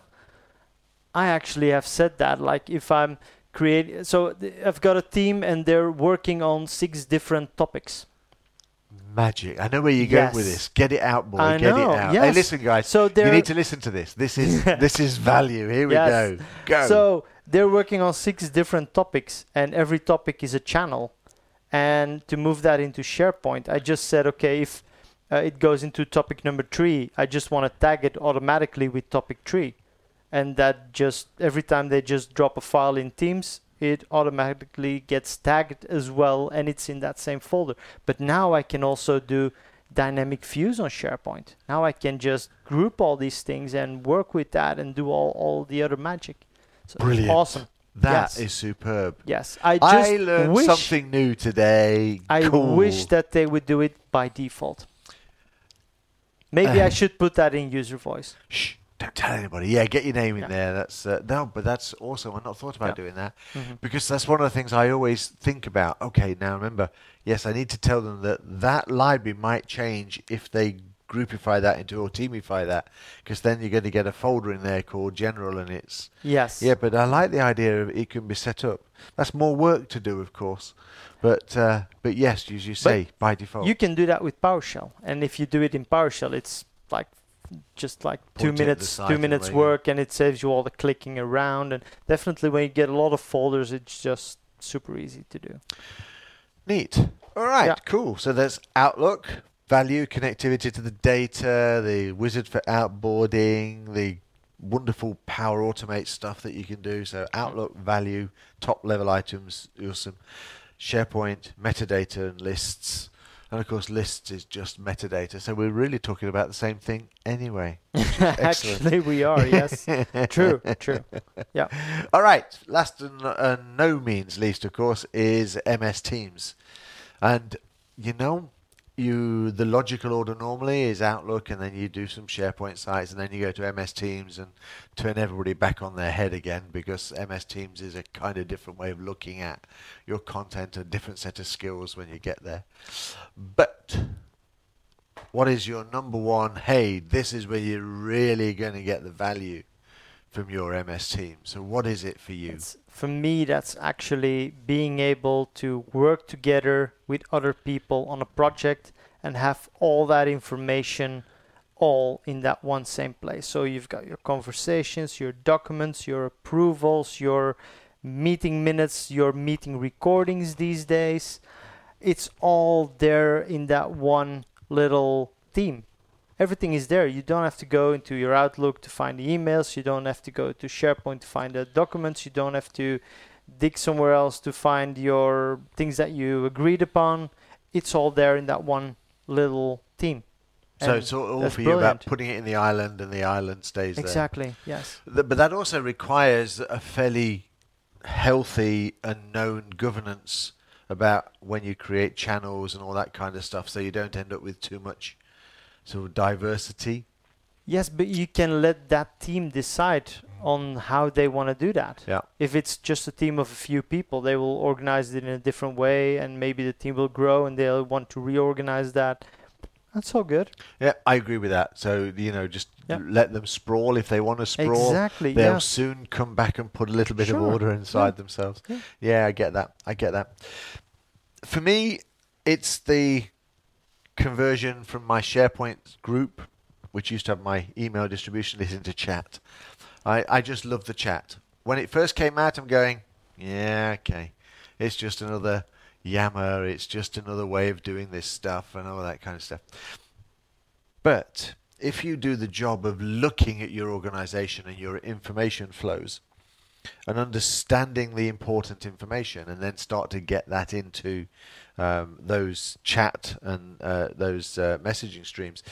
I actually have said that like if I'm creating, so th- I've got a team and they're working on six different topics magic. I know where you're going with this. Get it out, boy. I Get know, it out. Hey, listen, guys. so You need to listen to this. This is this is value. Here we Yes. go. Go. So they're working on six different topics, and every topic is a channel. And to move that into SharePoint, I just said, okay, if uh, it goes into topic number three, I just want to tag it automatically with topic three. And that just, every time they just drop a file in Teams, it automatically gets tagged as well, and it's in that same folder. But now I can also do dynamic views on SharePoint. Now I can just group all these things and work with that and do all, all the other magic. So Brilliant. Awesome. That is yes. superb. Yes. I just I learned something new today. I cool. wish that they would do it by default. Maybe I should put that in user voice. Shh. Don't tell anybody. Yeah, get your name in Yeah. there. That's uh, no, but that's awesome. I've not thought about Yeah. doing that Mhm. because that's one of the things I always think about. Okay, now remember, yes, I need to tell them that that library might change if they groupify that into or teamify that, because then you're going to get a folder in there called general, and it's Yes. yeah. But I like the idea of it can be set up. That's more work to do, of course, but uh, but yes, as you say, by default. You can do that with PowerShell, and if you do it in PowerShell, it's like just like two Point the minutes, two minutes work, and it saves you all the clicking around. And definitely, when you get a lot of folders, it's just super easy to do. Neat. All right, Yeah. cool. So there's Outlook, value, connectivity to the data, the wizard for outboarding, the wonderful Power Automate stuff that you can do. So Outlook, value, top level items, awesome. SharePoint, metadata, and lists. And of course, lists is just metadata. So we're really talking about the same thing anyway. Actually, we are. Yes. true. True. Yeah. All right. Last and uh, no means least, of course, is MS Teams. And, you know, you the logical order normally is Outlook, and then you do some SharePoint sites, and then you go to MS Teams and turn everybody back on their head again because MS Teams is a kind of different way of looking at your content, a different set of skills when you get there. But what is your number one? Hey, this is where you're really going to get the value from your MS team. So, what is it for you? It's, for me, that's actually being able to work together with other people on a project and have all that information all in that one same place. So, you've got your conversations, your documents, your approvals, your meeting minutes, your meeting recordings these days. It's all there in that one little theme. Everything is there. You don't have to go into your Outlook to find the emails. You don't have to go to SharePoint to find the documents. You don't have to dig somewhere else to find your things that you agreed upon. It's all there in that one little theme. So And it's all, all for you about putting it in the island, and the island stays there. Exactly. Yes. But that also requires a fairly healthy and known governance about when you create channels and all that kind of stuff, so you don't end up with too much of diversity. Yes, but you can let that team decide on how they want to do that. Yeah. If it's just a team of a few people, they will organize it in a different way, and maybe the team will grow and they'll want to reorganize that. That's all good. Yeah, I agree with that. So you know, just Yeah. let them sprawl if they want to sprawl. Exactly. They'll Yeah. soon come back and put a little bit of order inside Yeah. themselves. Yeah. Yeah, I get that. I get that. For me, it's the conversion from my SharePoint group, which used to have my email distribution list, into chat. I, I just love the chat. When it first came out, I'm going, yeah, okay. It's just another Yammer. It's just another way of doing this stuff and all that kind of stuff. But if you do the job of looking at your organization and your information flows and understanding the important information and then start to get that into um, those chat and uh, those uh, messaging streams,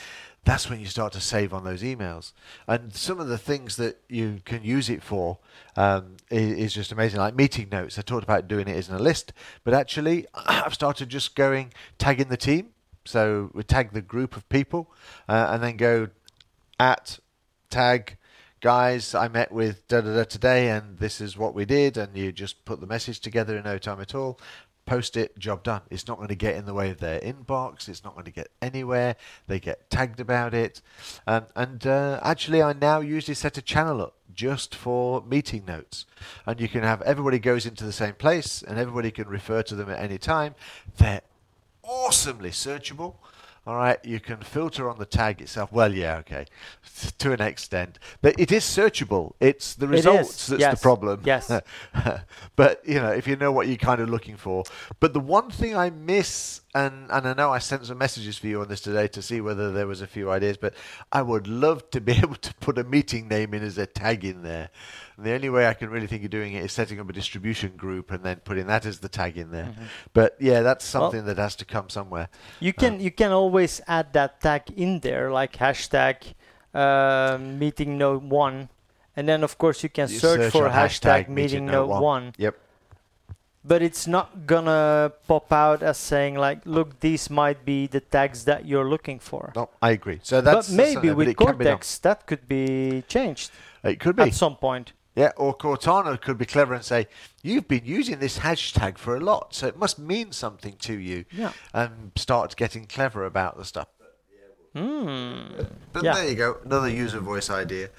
that's when you start to save on those emails. And some of the things that you can use it for um, is, is just amazing. Like meeting notes, I talked about doing it as in a list, but actually, I've started just going tagging the team. So we tag the group of people uh, and then go at tag guys I met with da da da today and this is what we did and you just put the message together in no time at all post it job done. It's not going to get in the way of their inbox. It's not going to get anywhere. They get tagged about it. Um, and uh, actually I now usually set a channel up just for meeting notes. And you can have everybody goes into the same place and everybody can refer to them at any time. They're awesomely searchable. All right, you can filter on the tag itself. Well, yeah, okay, to an extent, but it is searchable. It's the results is, that's yes, the problem. yes. but you know, if you know what you're kind of looking for. But the one thing I miss, and and I know I sent some messages for you on this today to see whether there was a few ideas, but I would love to be able to put a meeting name in as a tag in there. And the only way I can really think of doing it is setting up a distribution group and then putting that as the tag in there. But yeah, that's Mm-hmm. Well- something that has to come somewhere. You can you can always add that tag in there, like hashtag uh, meeting note one, and then of course you can You search, for on hashtag, meeting note one. Yep. But it's not gonna pop out as saying like, look, these might be the tags that you're looking for. No, I agree. So that's but maybe something- but with it can be done. Cortex that could be changed It could be. at some point. Yeah, or Cortana could be clever and say, "You've been using this hashtag for a lot, so it must mean something to you." Yeah. And start getting clever about the stuff. Hmm. But Yeah. there you go, another user voice idea.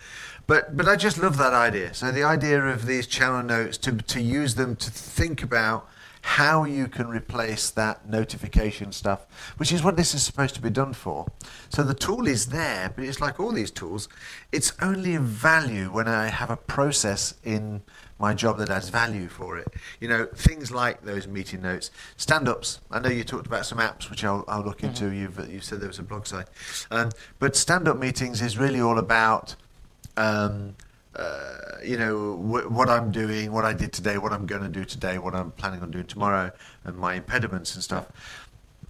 But but I just love that idea. So the idea of these channel notes to to use them to think about how you can replace that notification stuff, which is what this is supposed to be done for. So the tool is there, but it's like all these tools, it's only of value when I have a process in my job that adds value for it. You know, things like those meeting notes, stand-ups. I know you talked about some apps, which I'll, I'll look into. You've you said there was a blog site, um, but stand-up meetings is really all about. Um, uh, you know wh- what I'm doing, what I did today, what I'm going to do today, what I'm planning on doing tomorrow, and my impediments and stuff.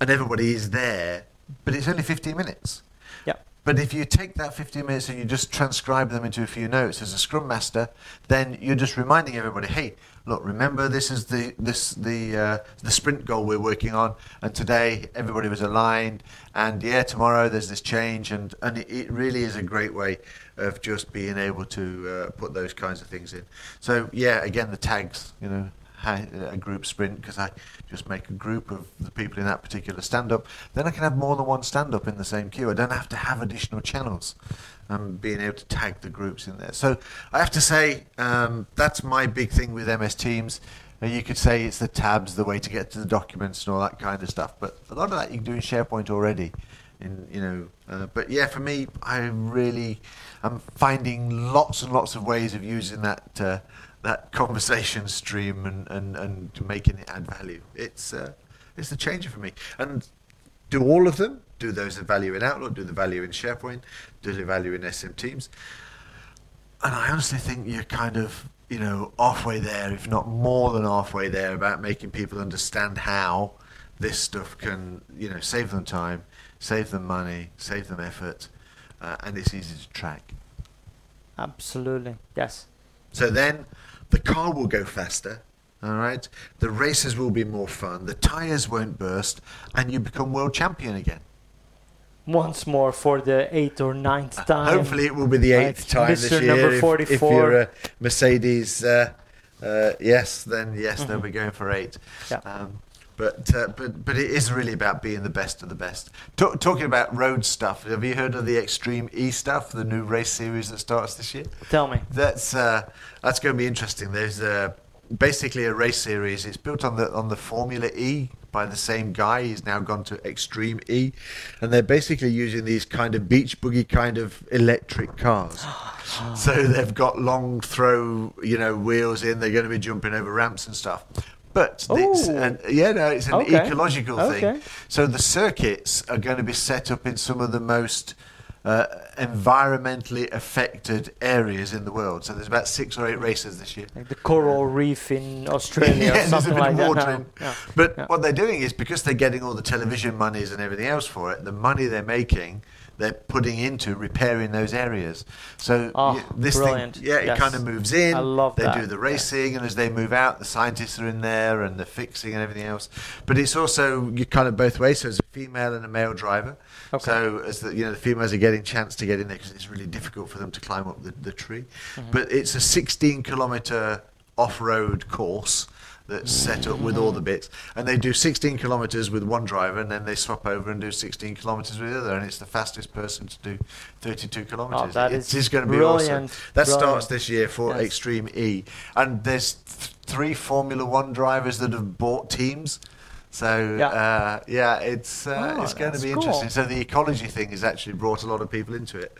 And everybody is there, but it's only 15 minutes. Yeah. But if you take that 15 minutes and you just transcribe them into a few notes as a scrum master, then you're just reminding everybody, hey, look, remember this is the this the uh, the sprint goal we're working on, and today everybody was aligned, and yeah, tomorrow there's this change, and and it really is a great way of just being able to uh, put those kinds of things in. So yeah, again, the tags, you know, a group sprint because I just make a group of the people in that particular stand up. Then I can have more than one stand up in the same queue. I don't have to have additional channels. Um, being able to tag the groups in there. So I have to say um, that's my big thing with MS Teams. Uh, you could say it's the tabs, the way to get to the documents and all that kind of stuff. But a lot of that you can do in SharePoint already. In you know, uh, but yeah, for me, I really am finding lots and lots of ways of using that uh, that conversation stream and, and, and making it add value. It's uh, it's the changer for me. And do all of them? Do those the value in Outlook? Do the value in SharePoint? Do the value in SM Teams? And I honestly think you're kind of you know halfway there, if not more than halfway there, about making people understand how this stuff can you know save them time, save them money, save them effort, uh, and it's easy to track. Absolutely. Yes. So then the car will go faster, all right? The races will be more fun, the tyres won't burst, and you become world champion again. Once more for the eighth or ninth time. Uh, Hopefully, it will be the eighth time this Mr. year. number 44. If, you're a Mercedes, uh, uh, yes, then yes, they'll be going for eight. Yeah. Um, but, uh, but but it is really about being the best of the best. Ta- talking about road stuff, have you heard of the Extreme E stuff, the new race series that starts this year? Tell me. That's uh, that's going to be interesting. There's uh, basically a race series. It's built on the on the Formula E by the same guy. He's now gone to Extreme E, and they're basically using these kind of beach boogie kind of electric cars. so they've got long throw, you know, wheels in. They're going to be jumping over ramps and stuff. But it's, Ooh. and yeah, no, it's an Okay. ecological Okay. thing. So the circuits are going to be set up in some of the most uh, environmentally affected areas in the world. So there's about six or eight races this year. Like the coral reef in Australia Yeah, or there's a something bit like of that. water in. Yeah. But Yeah. what they're doing is because they're getting all the television monies and everything else for it, the money they're making, they're putting into repairing those areas. So Oh, this brilliant. thing, yeah, it kind of moves in. I love they that. do the racing, and as they move out, the scientists are in there and the fixing and everything else. But it's also you kind of both ways. So there's a female and a male driver. Okay. So as the you know the females are getting chance to get in there because it's really difficult for them to climb up the, the tree. Mm-hmm. But it's a 16 kilometer off-road course that's set up with all the bits, and they do 16 kilometers with one driver, and then they swap over and do 16 kilometers with the other, and it's the fastest person to do 32 kilometers. Oh, that it is is going to be awesome. That brilliant. starts this year for Yes. Extreme E, and there's th- three Formula One drivers that have bought teams. So Yeah. uh, yeah, it's uh, Oh, it's going to be cool. interesting. So the ecology thing has actually brought a lot of people into it.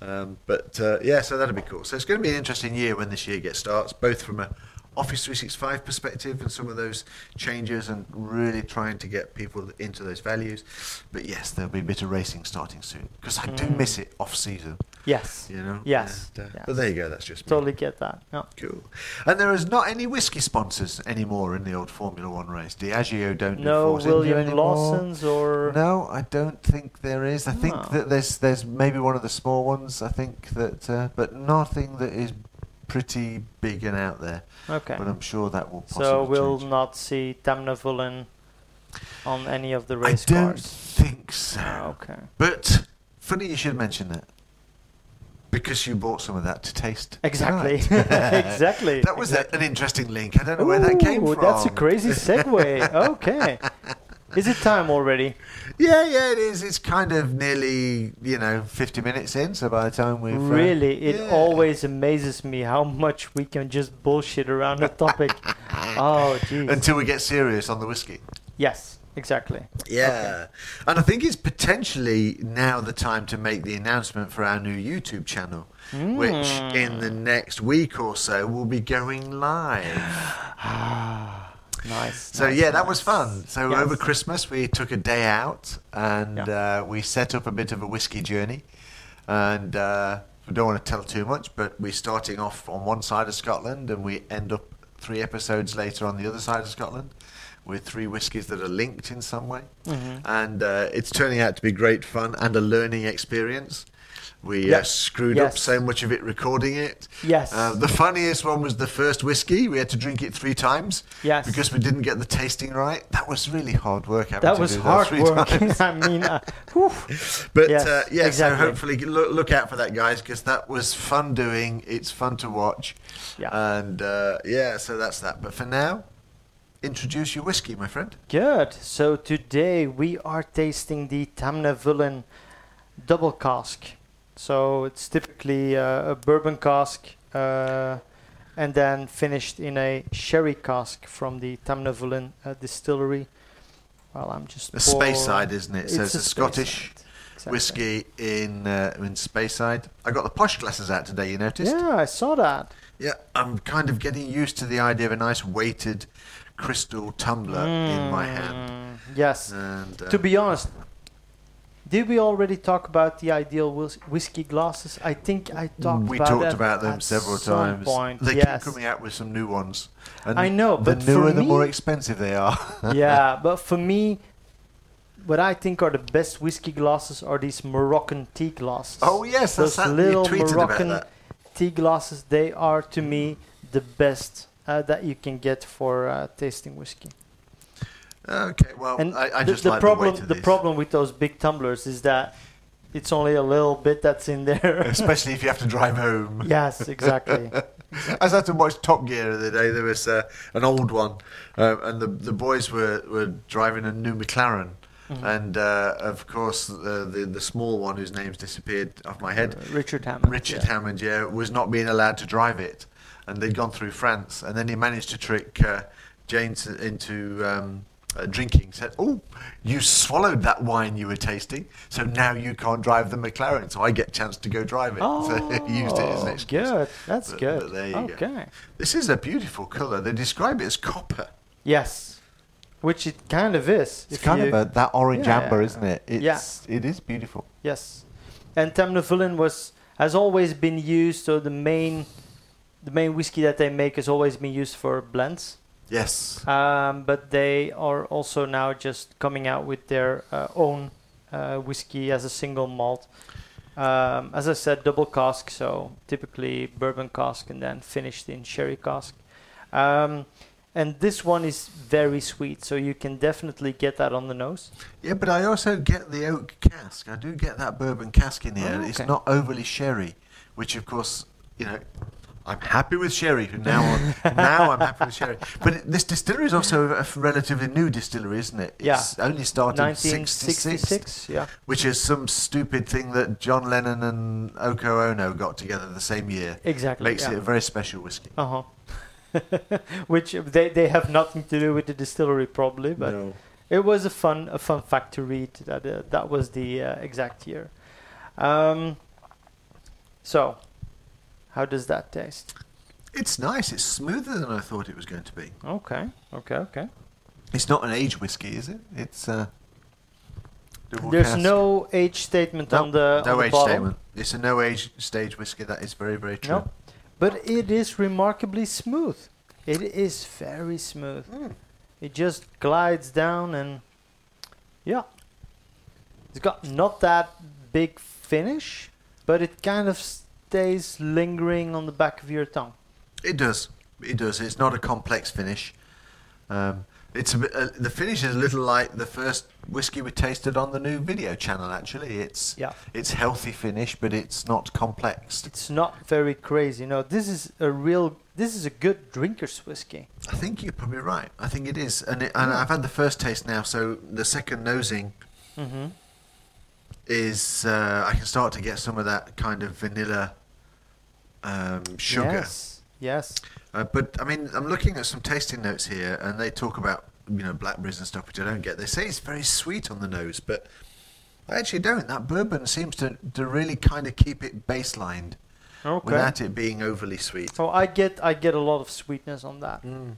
Um, but uh, yeah, so that'll be cool. So it's going to be an interesting year when this year gets starts, both from a Office 365 perspective and some of those changes, and really trying to get people into those values. But yes, there'll be a bit of racing starting soon because I do Mm. miss it off season. Yes. You know. Yes. And, uh, yes. But there you go. That's just me. Totally get that. Yeah. Cool. And there is not any whiskey sponsors anymore in the old Formula One race. Diageo don't do No India William. Lawson's or No, I don't think there is. I think Oh. that there's there's maybe one of the small ones. I think that, uh, but nothing that is pretty big and out there. okay. But I'm sure that will possibly So we'll change. not see Tamnavulin on any of the race I don't cars. think so. Ah, okay. But funny you should mention that. Because you bought some of that to taste. Exactly. Exactly. That was a- an interesting link. I don't know where that came from. That's a crazy segue. okay. Is it time already? Yeah, yeah, it is. It's kind of nearly, you know, 50 minutes in, so by the time we've. uh, Really, it yeah. always amazes me how much we can just bullshit around a topic. oh, jeez. Until we get serious on the whiskey. yes, exactly. Yeah. And I think it's potentially now the time to make the announcement for our new YouTube channel, which Mm. in the next week or so will be going live. Nice. So nice, yeah, that was fun. So Yes. over Christmas we took a day out and Yeah. uh, we set up a bit of a whiskey journey. And uh, we don't want to tell too much, but we're starting off on one side of Scotland and we end up three episodes later on the other side of Scotland. with three whiskies that are linked in some way, Mhm. and uh, it's turning out to be great fun and a learning experience. We uh, Yes. screwed up so much of it recording it. Yes. Uh, the funniest one was the first whiskey. We had to drink it three times. Yes. Because we didn't get the tasting right. That was really hard work. That was hard work. I mean, uh. But Yes, uh, yeah, exactly. so hopefully look, look out for that, guys, because that was fun doing. It's fun to watch. Yeah. And uh, yeah, so that's that. But for now, introduce your whiskey, my friend. Good. So today we are tasting the Tamnavulin double cask. So it's typically uh, a bourbon cask uh, and then finished in a sherry cask from the Tamnavulin uh, distillery. Well, I'm just pour- Speyside, isn't it? So it's a Speyside, Scottish exactly. whiskey in uh, in Speyside. I got the posh glasses out today. You noticed? Yeah, I saw that. Yeah, I'm kind of getting used to the idea of a nice weighted crystal tumbler in my hand. Mm, Yes. And uh, to be honest, did we already talk about the ideal whis- whiskey glasses? I think I talked we about talked about them several times. Point. They yes. keep coming out with some new ones. And I know, the but for newer, the more expensive they are. yeah, but for me, what I think are the best whiskey glasses are these Moroccan tea glasses. oh yes, that's Those that. You little tweeted Moroccan tea glasses, they are to me the best uh, that you can get for uh, tasting whiskey. Okay, well, And I, I the, just the like problem, the the problem with those big tumblers is that it's only a little bit that's in there. especially if you have to drive home. yes, exactly. I was had to watch Top Gear the other day. There was uh, an old one, uh, and the the boys were, were driving a new McLaren, Mhm. and uh, of course the, the the small one whose name's disappeared off my head, Richard Hammond. Richard yeah. Hammond, yeah, was not being allowed to drive it, and they'd gone through France, and then he managed to trick uh, James into. Um, uh, drinking said, "Oh, you swallowed that wine you were tasting, so now you can't drive the McLaren. So I get a chance to go drive it." Oh, so he used it as an excuse. good. That's But- good. but there you go. okay. This is a beautiful colour. They describe it as copper. Yes, which it kind of is. It's kind you- of a, that orange Yeah. amber, isn't it? It's, Yeah. It is beautiful. Yes, and Tamna was has always been used. So the main the main whiskey that they make has always been used for blends. Yes. Um, but they are also now just coming out with their uh, own uh, whiskey as a single malt. Um, as I said, double cask, so typically bourbon cask and then finished in sherry cask. Um, and this one is very sweet, so you can definitely get that on the nose. Yeah, but I also get the oak cask. I do get that bourbon cask in here. Oh, It's not overly sherry, which of course, you know, I'm happy with sherry from now on. now I'm happy with sherry. But this distillery is also a relatively new distillery, isn't it? Yeah. It's only started in 1966, yeah. which is some stupid thing that John Lennon and Yoko Ono got together the same year. Exactly. Makes yeah. it a very special whiskey. Uh huh. Which they they have nothing to do with the distillery probably, but No. it was a fun a fun fact to read that uh, that was the uh, exact year. Um, so, how does that taste? It's nice. It's smoother than I thought it was going to be. Okay, okay, okay. It's not an age whiskey, is it? It's uh, There's cask. no age statement No, on the no on the age bottle. statement. It's a no age stage whiskey. That is very very true. No, but it is remarkably smooth. It is very smooth. Mm. It just glides down and yeah. It's got not that big finish, but it kind of stays lingering on the back of your tongue. It does. It does. It's not a complex finish. Um, it's a uh, the finish is a little like the first whiskey we tasted on the new video channel. Actually, it's Yeah. it's healthy finish, but it's not complex. It's not very crazy. No, this is a real this is a good drinker's whiskey. I think you're probably right. I think it is, and, it, and Yeah. I've had the first taste now, so the second nosing Mm-hmm. Is uh, I can start to get some of that kind of vanilla um, sugar. Yes. Yes. Uh, but I mean, I'm looking at some tasting notes here, and they talk about you know blackberries and stuff, which I don't get. They say it's very sweet on the nose, but I actually don't. That bourbon seems to, to really kind of keep it baselined Okay. without it being overly sweet. So I get I get a lot of sweetness on that. Mm.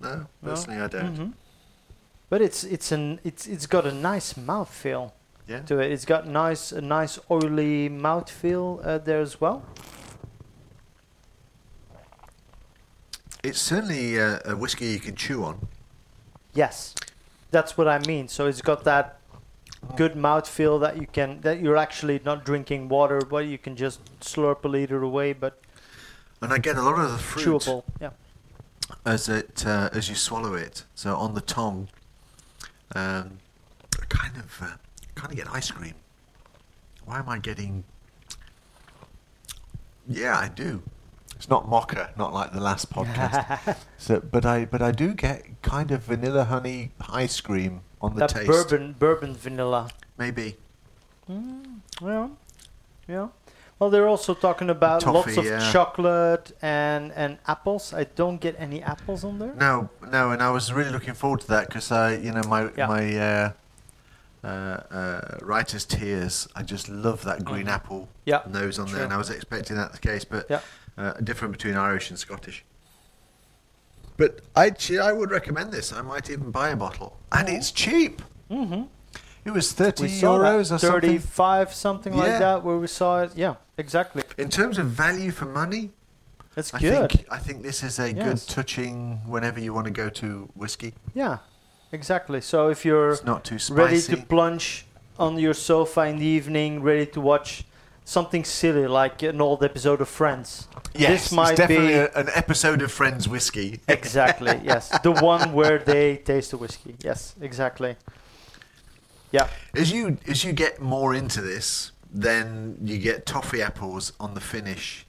No, No? personally, I don't. Mhm. But it's it's an it's it's got a nice mouthfeel Yeah. to it. It's got nice a nice oily mouthfeel uh, there as well. It's certainly uh, a whiskey you can chew on. Yes, that's what I mean. So it's got that good mouthfeel that you can that you're actually not drinking water, but you can just slurp a liter away, but And I get a lot of the fruit chewable. Yeah. as it uh, as you swallow it. So on the tongue, um, kind of uh, kind of get ice cream. Why am I getting? Yeah, I do. It's not mocha, not like the last podcast. so, but I but I do get kind of vanilla honey ice cream on the that taste. bourbon bourbon vanilla. Maybe. Mm, yeah, yeah. Well, they're also talking about lots of yeah. chocolate and and apples. I don't get any apples on there. No, no, and I was really looking forward to that because I, you know, my Yeah. my uh, Writers' Tears. I just love that green Mhm. apple Yeah, nose on there, and I was expecting that the case, but Yeah. uh, different between Irish and Scottish. But I, I would recommend this. I might even buy a bottle, and Oh. it's cheap. Mm-hmm. It was thirty We saw euros that, or something. thirty-five, something Yeah. like that, where we saw it. Yeah, exactly. In terms of value for money, That's I good. think I think this is a good touching whenever you want to go to whiskey. Yeah, exactly. So if you're It's not too spicy. ready to plunge on your sofa in the evening, ready to watch something silly like an old episode of Friends. Yes, this might it's definitely be a, an episode of Friends whiskey. exactly yes, the one where they taste the whiskey. Yes, exactly. Yeah, As you as you get more into this, then you get toffee apples on the finish.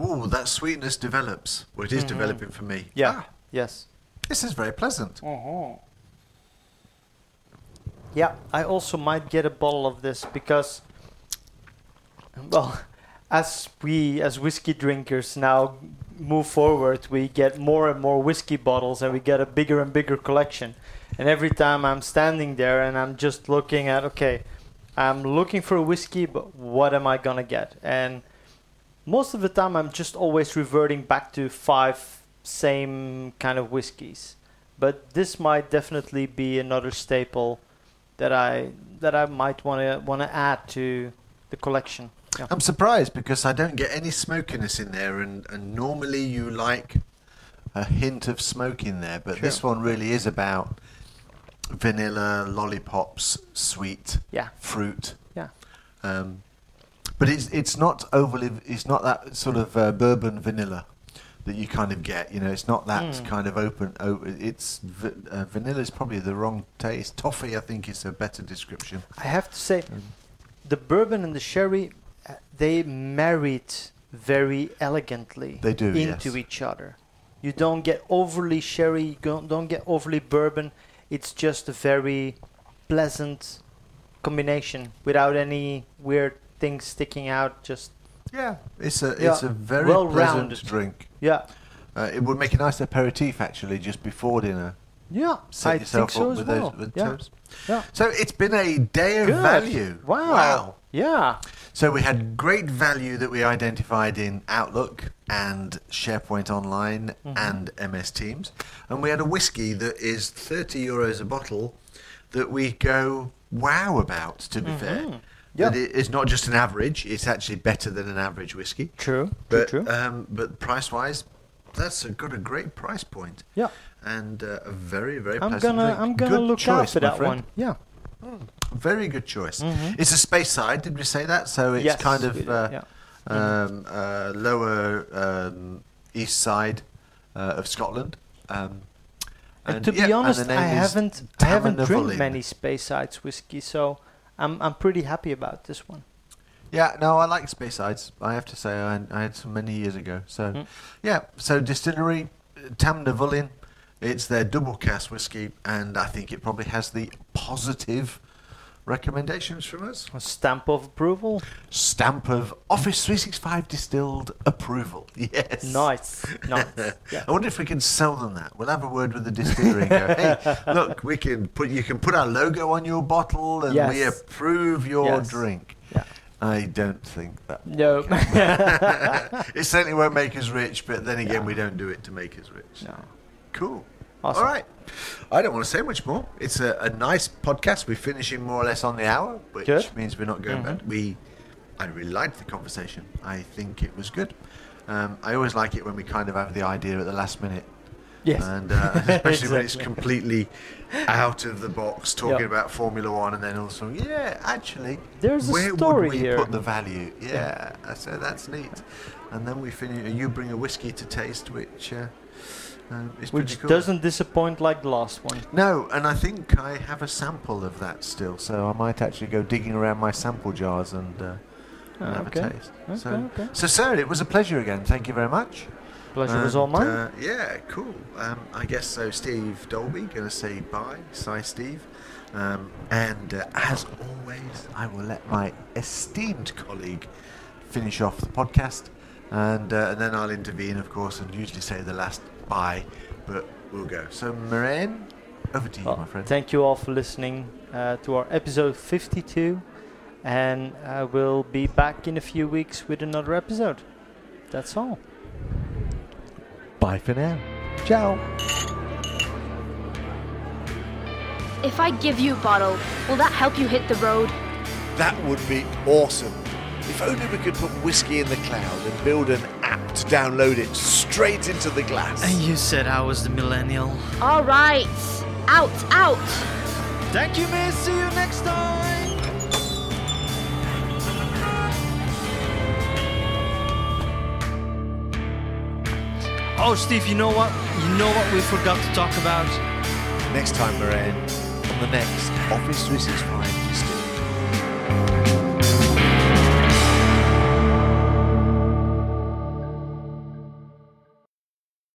Ooh, that sweetness develops. Well, it is Mhm. developing for me. yeah, Ah, yes. This is very pleasant. Mm-hmm. Yeah, I also might get a bottle of this because, well, as we as whiskey drinkers now move forward, we get more and more whiskey bottles and we get a bigger and bigger collection. And every time I'm standing there and I'm just looking at, okay, I'm looking for a whiskey, but what am I gonna get? And most of the time, I'm just always reverting back to five same kind of whiskeys. But this might definitely be another staple that I that I might want to want to add to the collection. Yeah. I'm surprised because I don't get any smokiness in there, and, and normally you like a hint of smoke in there, but this one really is about vanilla, lollipops, sweet, Yeah. fruit. Yeah. Um, but it's it's not overly. It's not that sort of uh, bourbon vanilla that you kind of get. You know, it's not that Mm. kind of open. it's v- uh, vanilla is probably the wrong taste. Toffee, I think, is a better description. I have to say, the bourbon and the sherry, uh, they married very elegantly They do, into yes. each other. You don't get overly sherry, you don't, don't get overly bourbon. It's just a very pleasant combination without any weird things sticking out. Just Yeah, it's a Yeah, it's a very well-rounded. pleasant drink. yeah, Uh, it would make a nice aperitif actually, just before dinner. yeah. Set I yourself think so up as with well. those with yeah. toast. yeah. So it's been a day of Good. value. Wow. Yeah. So we had great value that we identified in Outlook and SharePoint Online Mhm. and MS Teams, and we had a whiskey that is 30 euros a bottle that we go wow about. To be fair, Mhm. Yeah. that it is not just an average; it's actually better than an average whiskey. True. But true. True. um, but price wise, that's a, got a great price point yeah. and uh, a very very I'm gonna drink. I'm gonna Good look choice, out for that friend. one. Yeah. Very good choice. Mhm. It's a Speyside. Did we say that? So it's Yes, kind of uh, yeah. um, uh, lower um, east side uh, of Scotland. Um, And, to yeah, be honest, I haven't I haven't drank many Speysides whiskey, so I'm I'm pretty happy about this one. Yeah, no, I like Speysides. I have to say, I, I had some many years ago. So Mm. yeah, so distillery uh, Tamnavulin. It's their double cask whiskey, and I think it probably has the positive recommendations from us. A stamp of approval. Stamp of Office 365 distilled approval. Yes. Nice, nice. Yeah. I wonder if we can sell them that. We'll have a word with the distillery and go, hey, look, we can put you can put our logo on your bottle and we approve your Yes. drink. Yeah. I don't think that. No. it certainly won't make us rich, but then again, we don't do it to make us rich. no. Cool. Awesome. All right. I don't want to say much more. It's a, a nice podcast. We're finishing more or less on the hour, which Good. means we're not going Mhm. bad. We, I really liked the conversation. I think it was good. Um, I always like it when we kind of have the idea at the last minute. Yes. And uh, especially when it's completely out of the box, talking Yeah. about Formula One, and then also, yeah, actually, There's a where story would we here. put the value? Yeah, so that's neat. And then we finish. You bring a whiskey to taste, which uh, um, Which cool. doesn't disappoint like the last one. No, and I think I have a sample of that still, so I might actually go digging around my sample jars and, uh, and Ah, have okay. a taste. Okay, so, okay. so, sir, it was a pleasure again. Thank you very much. Pleasure was all mine. Uh, yeah, cool. Um, I guess so. Steve Dolby going to say bye. Bye, Steve. Um, and uh, as always, I will let my esteemed colleague finish off the podcast, and, uh, and then I'll intervene, of course, and usually say the last bye, but we'll go. So, Marijn, over to you, Well, my friend. thank you all for listening uh, to our episode 52, and uh, we'll be back in a few weeks with another episode. That's all. Bye for now. Ciao. If I give you a bottle, will that help you hit the road? That would be awesome. If only we could put whiskey in the cloud and build an app to download it straight into the glass. And you said I was the millennial. All right. Out, out. Thank you, miss. See you next time. Oh, Steve, you know what? You know what we forgot to talk about? Next time, Marijn, on the next Office 365 History.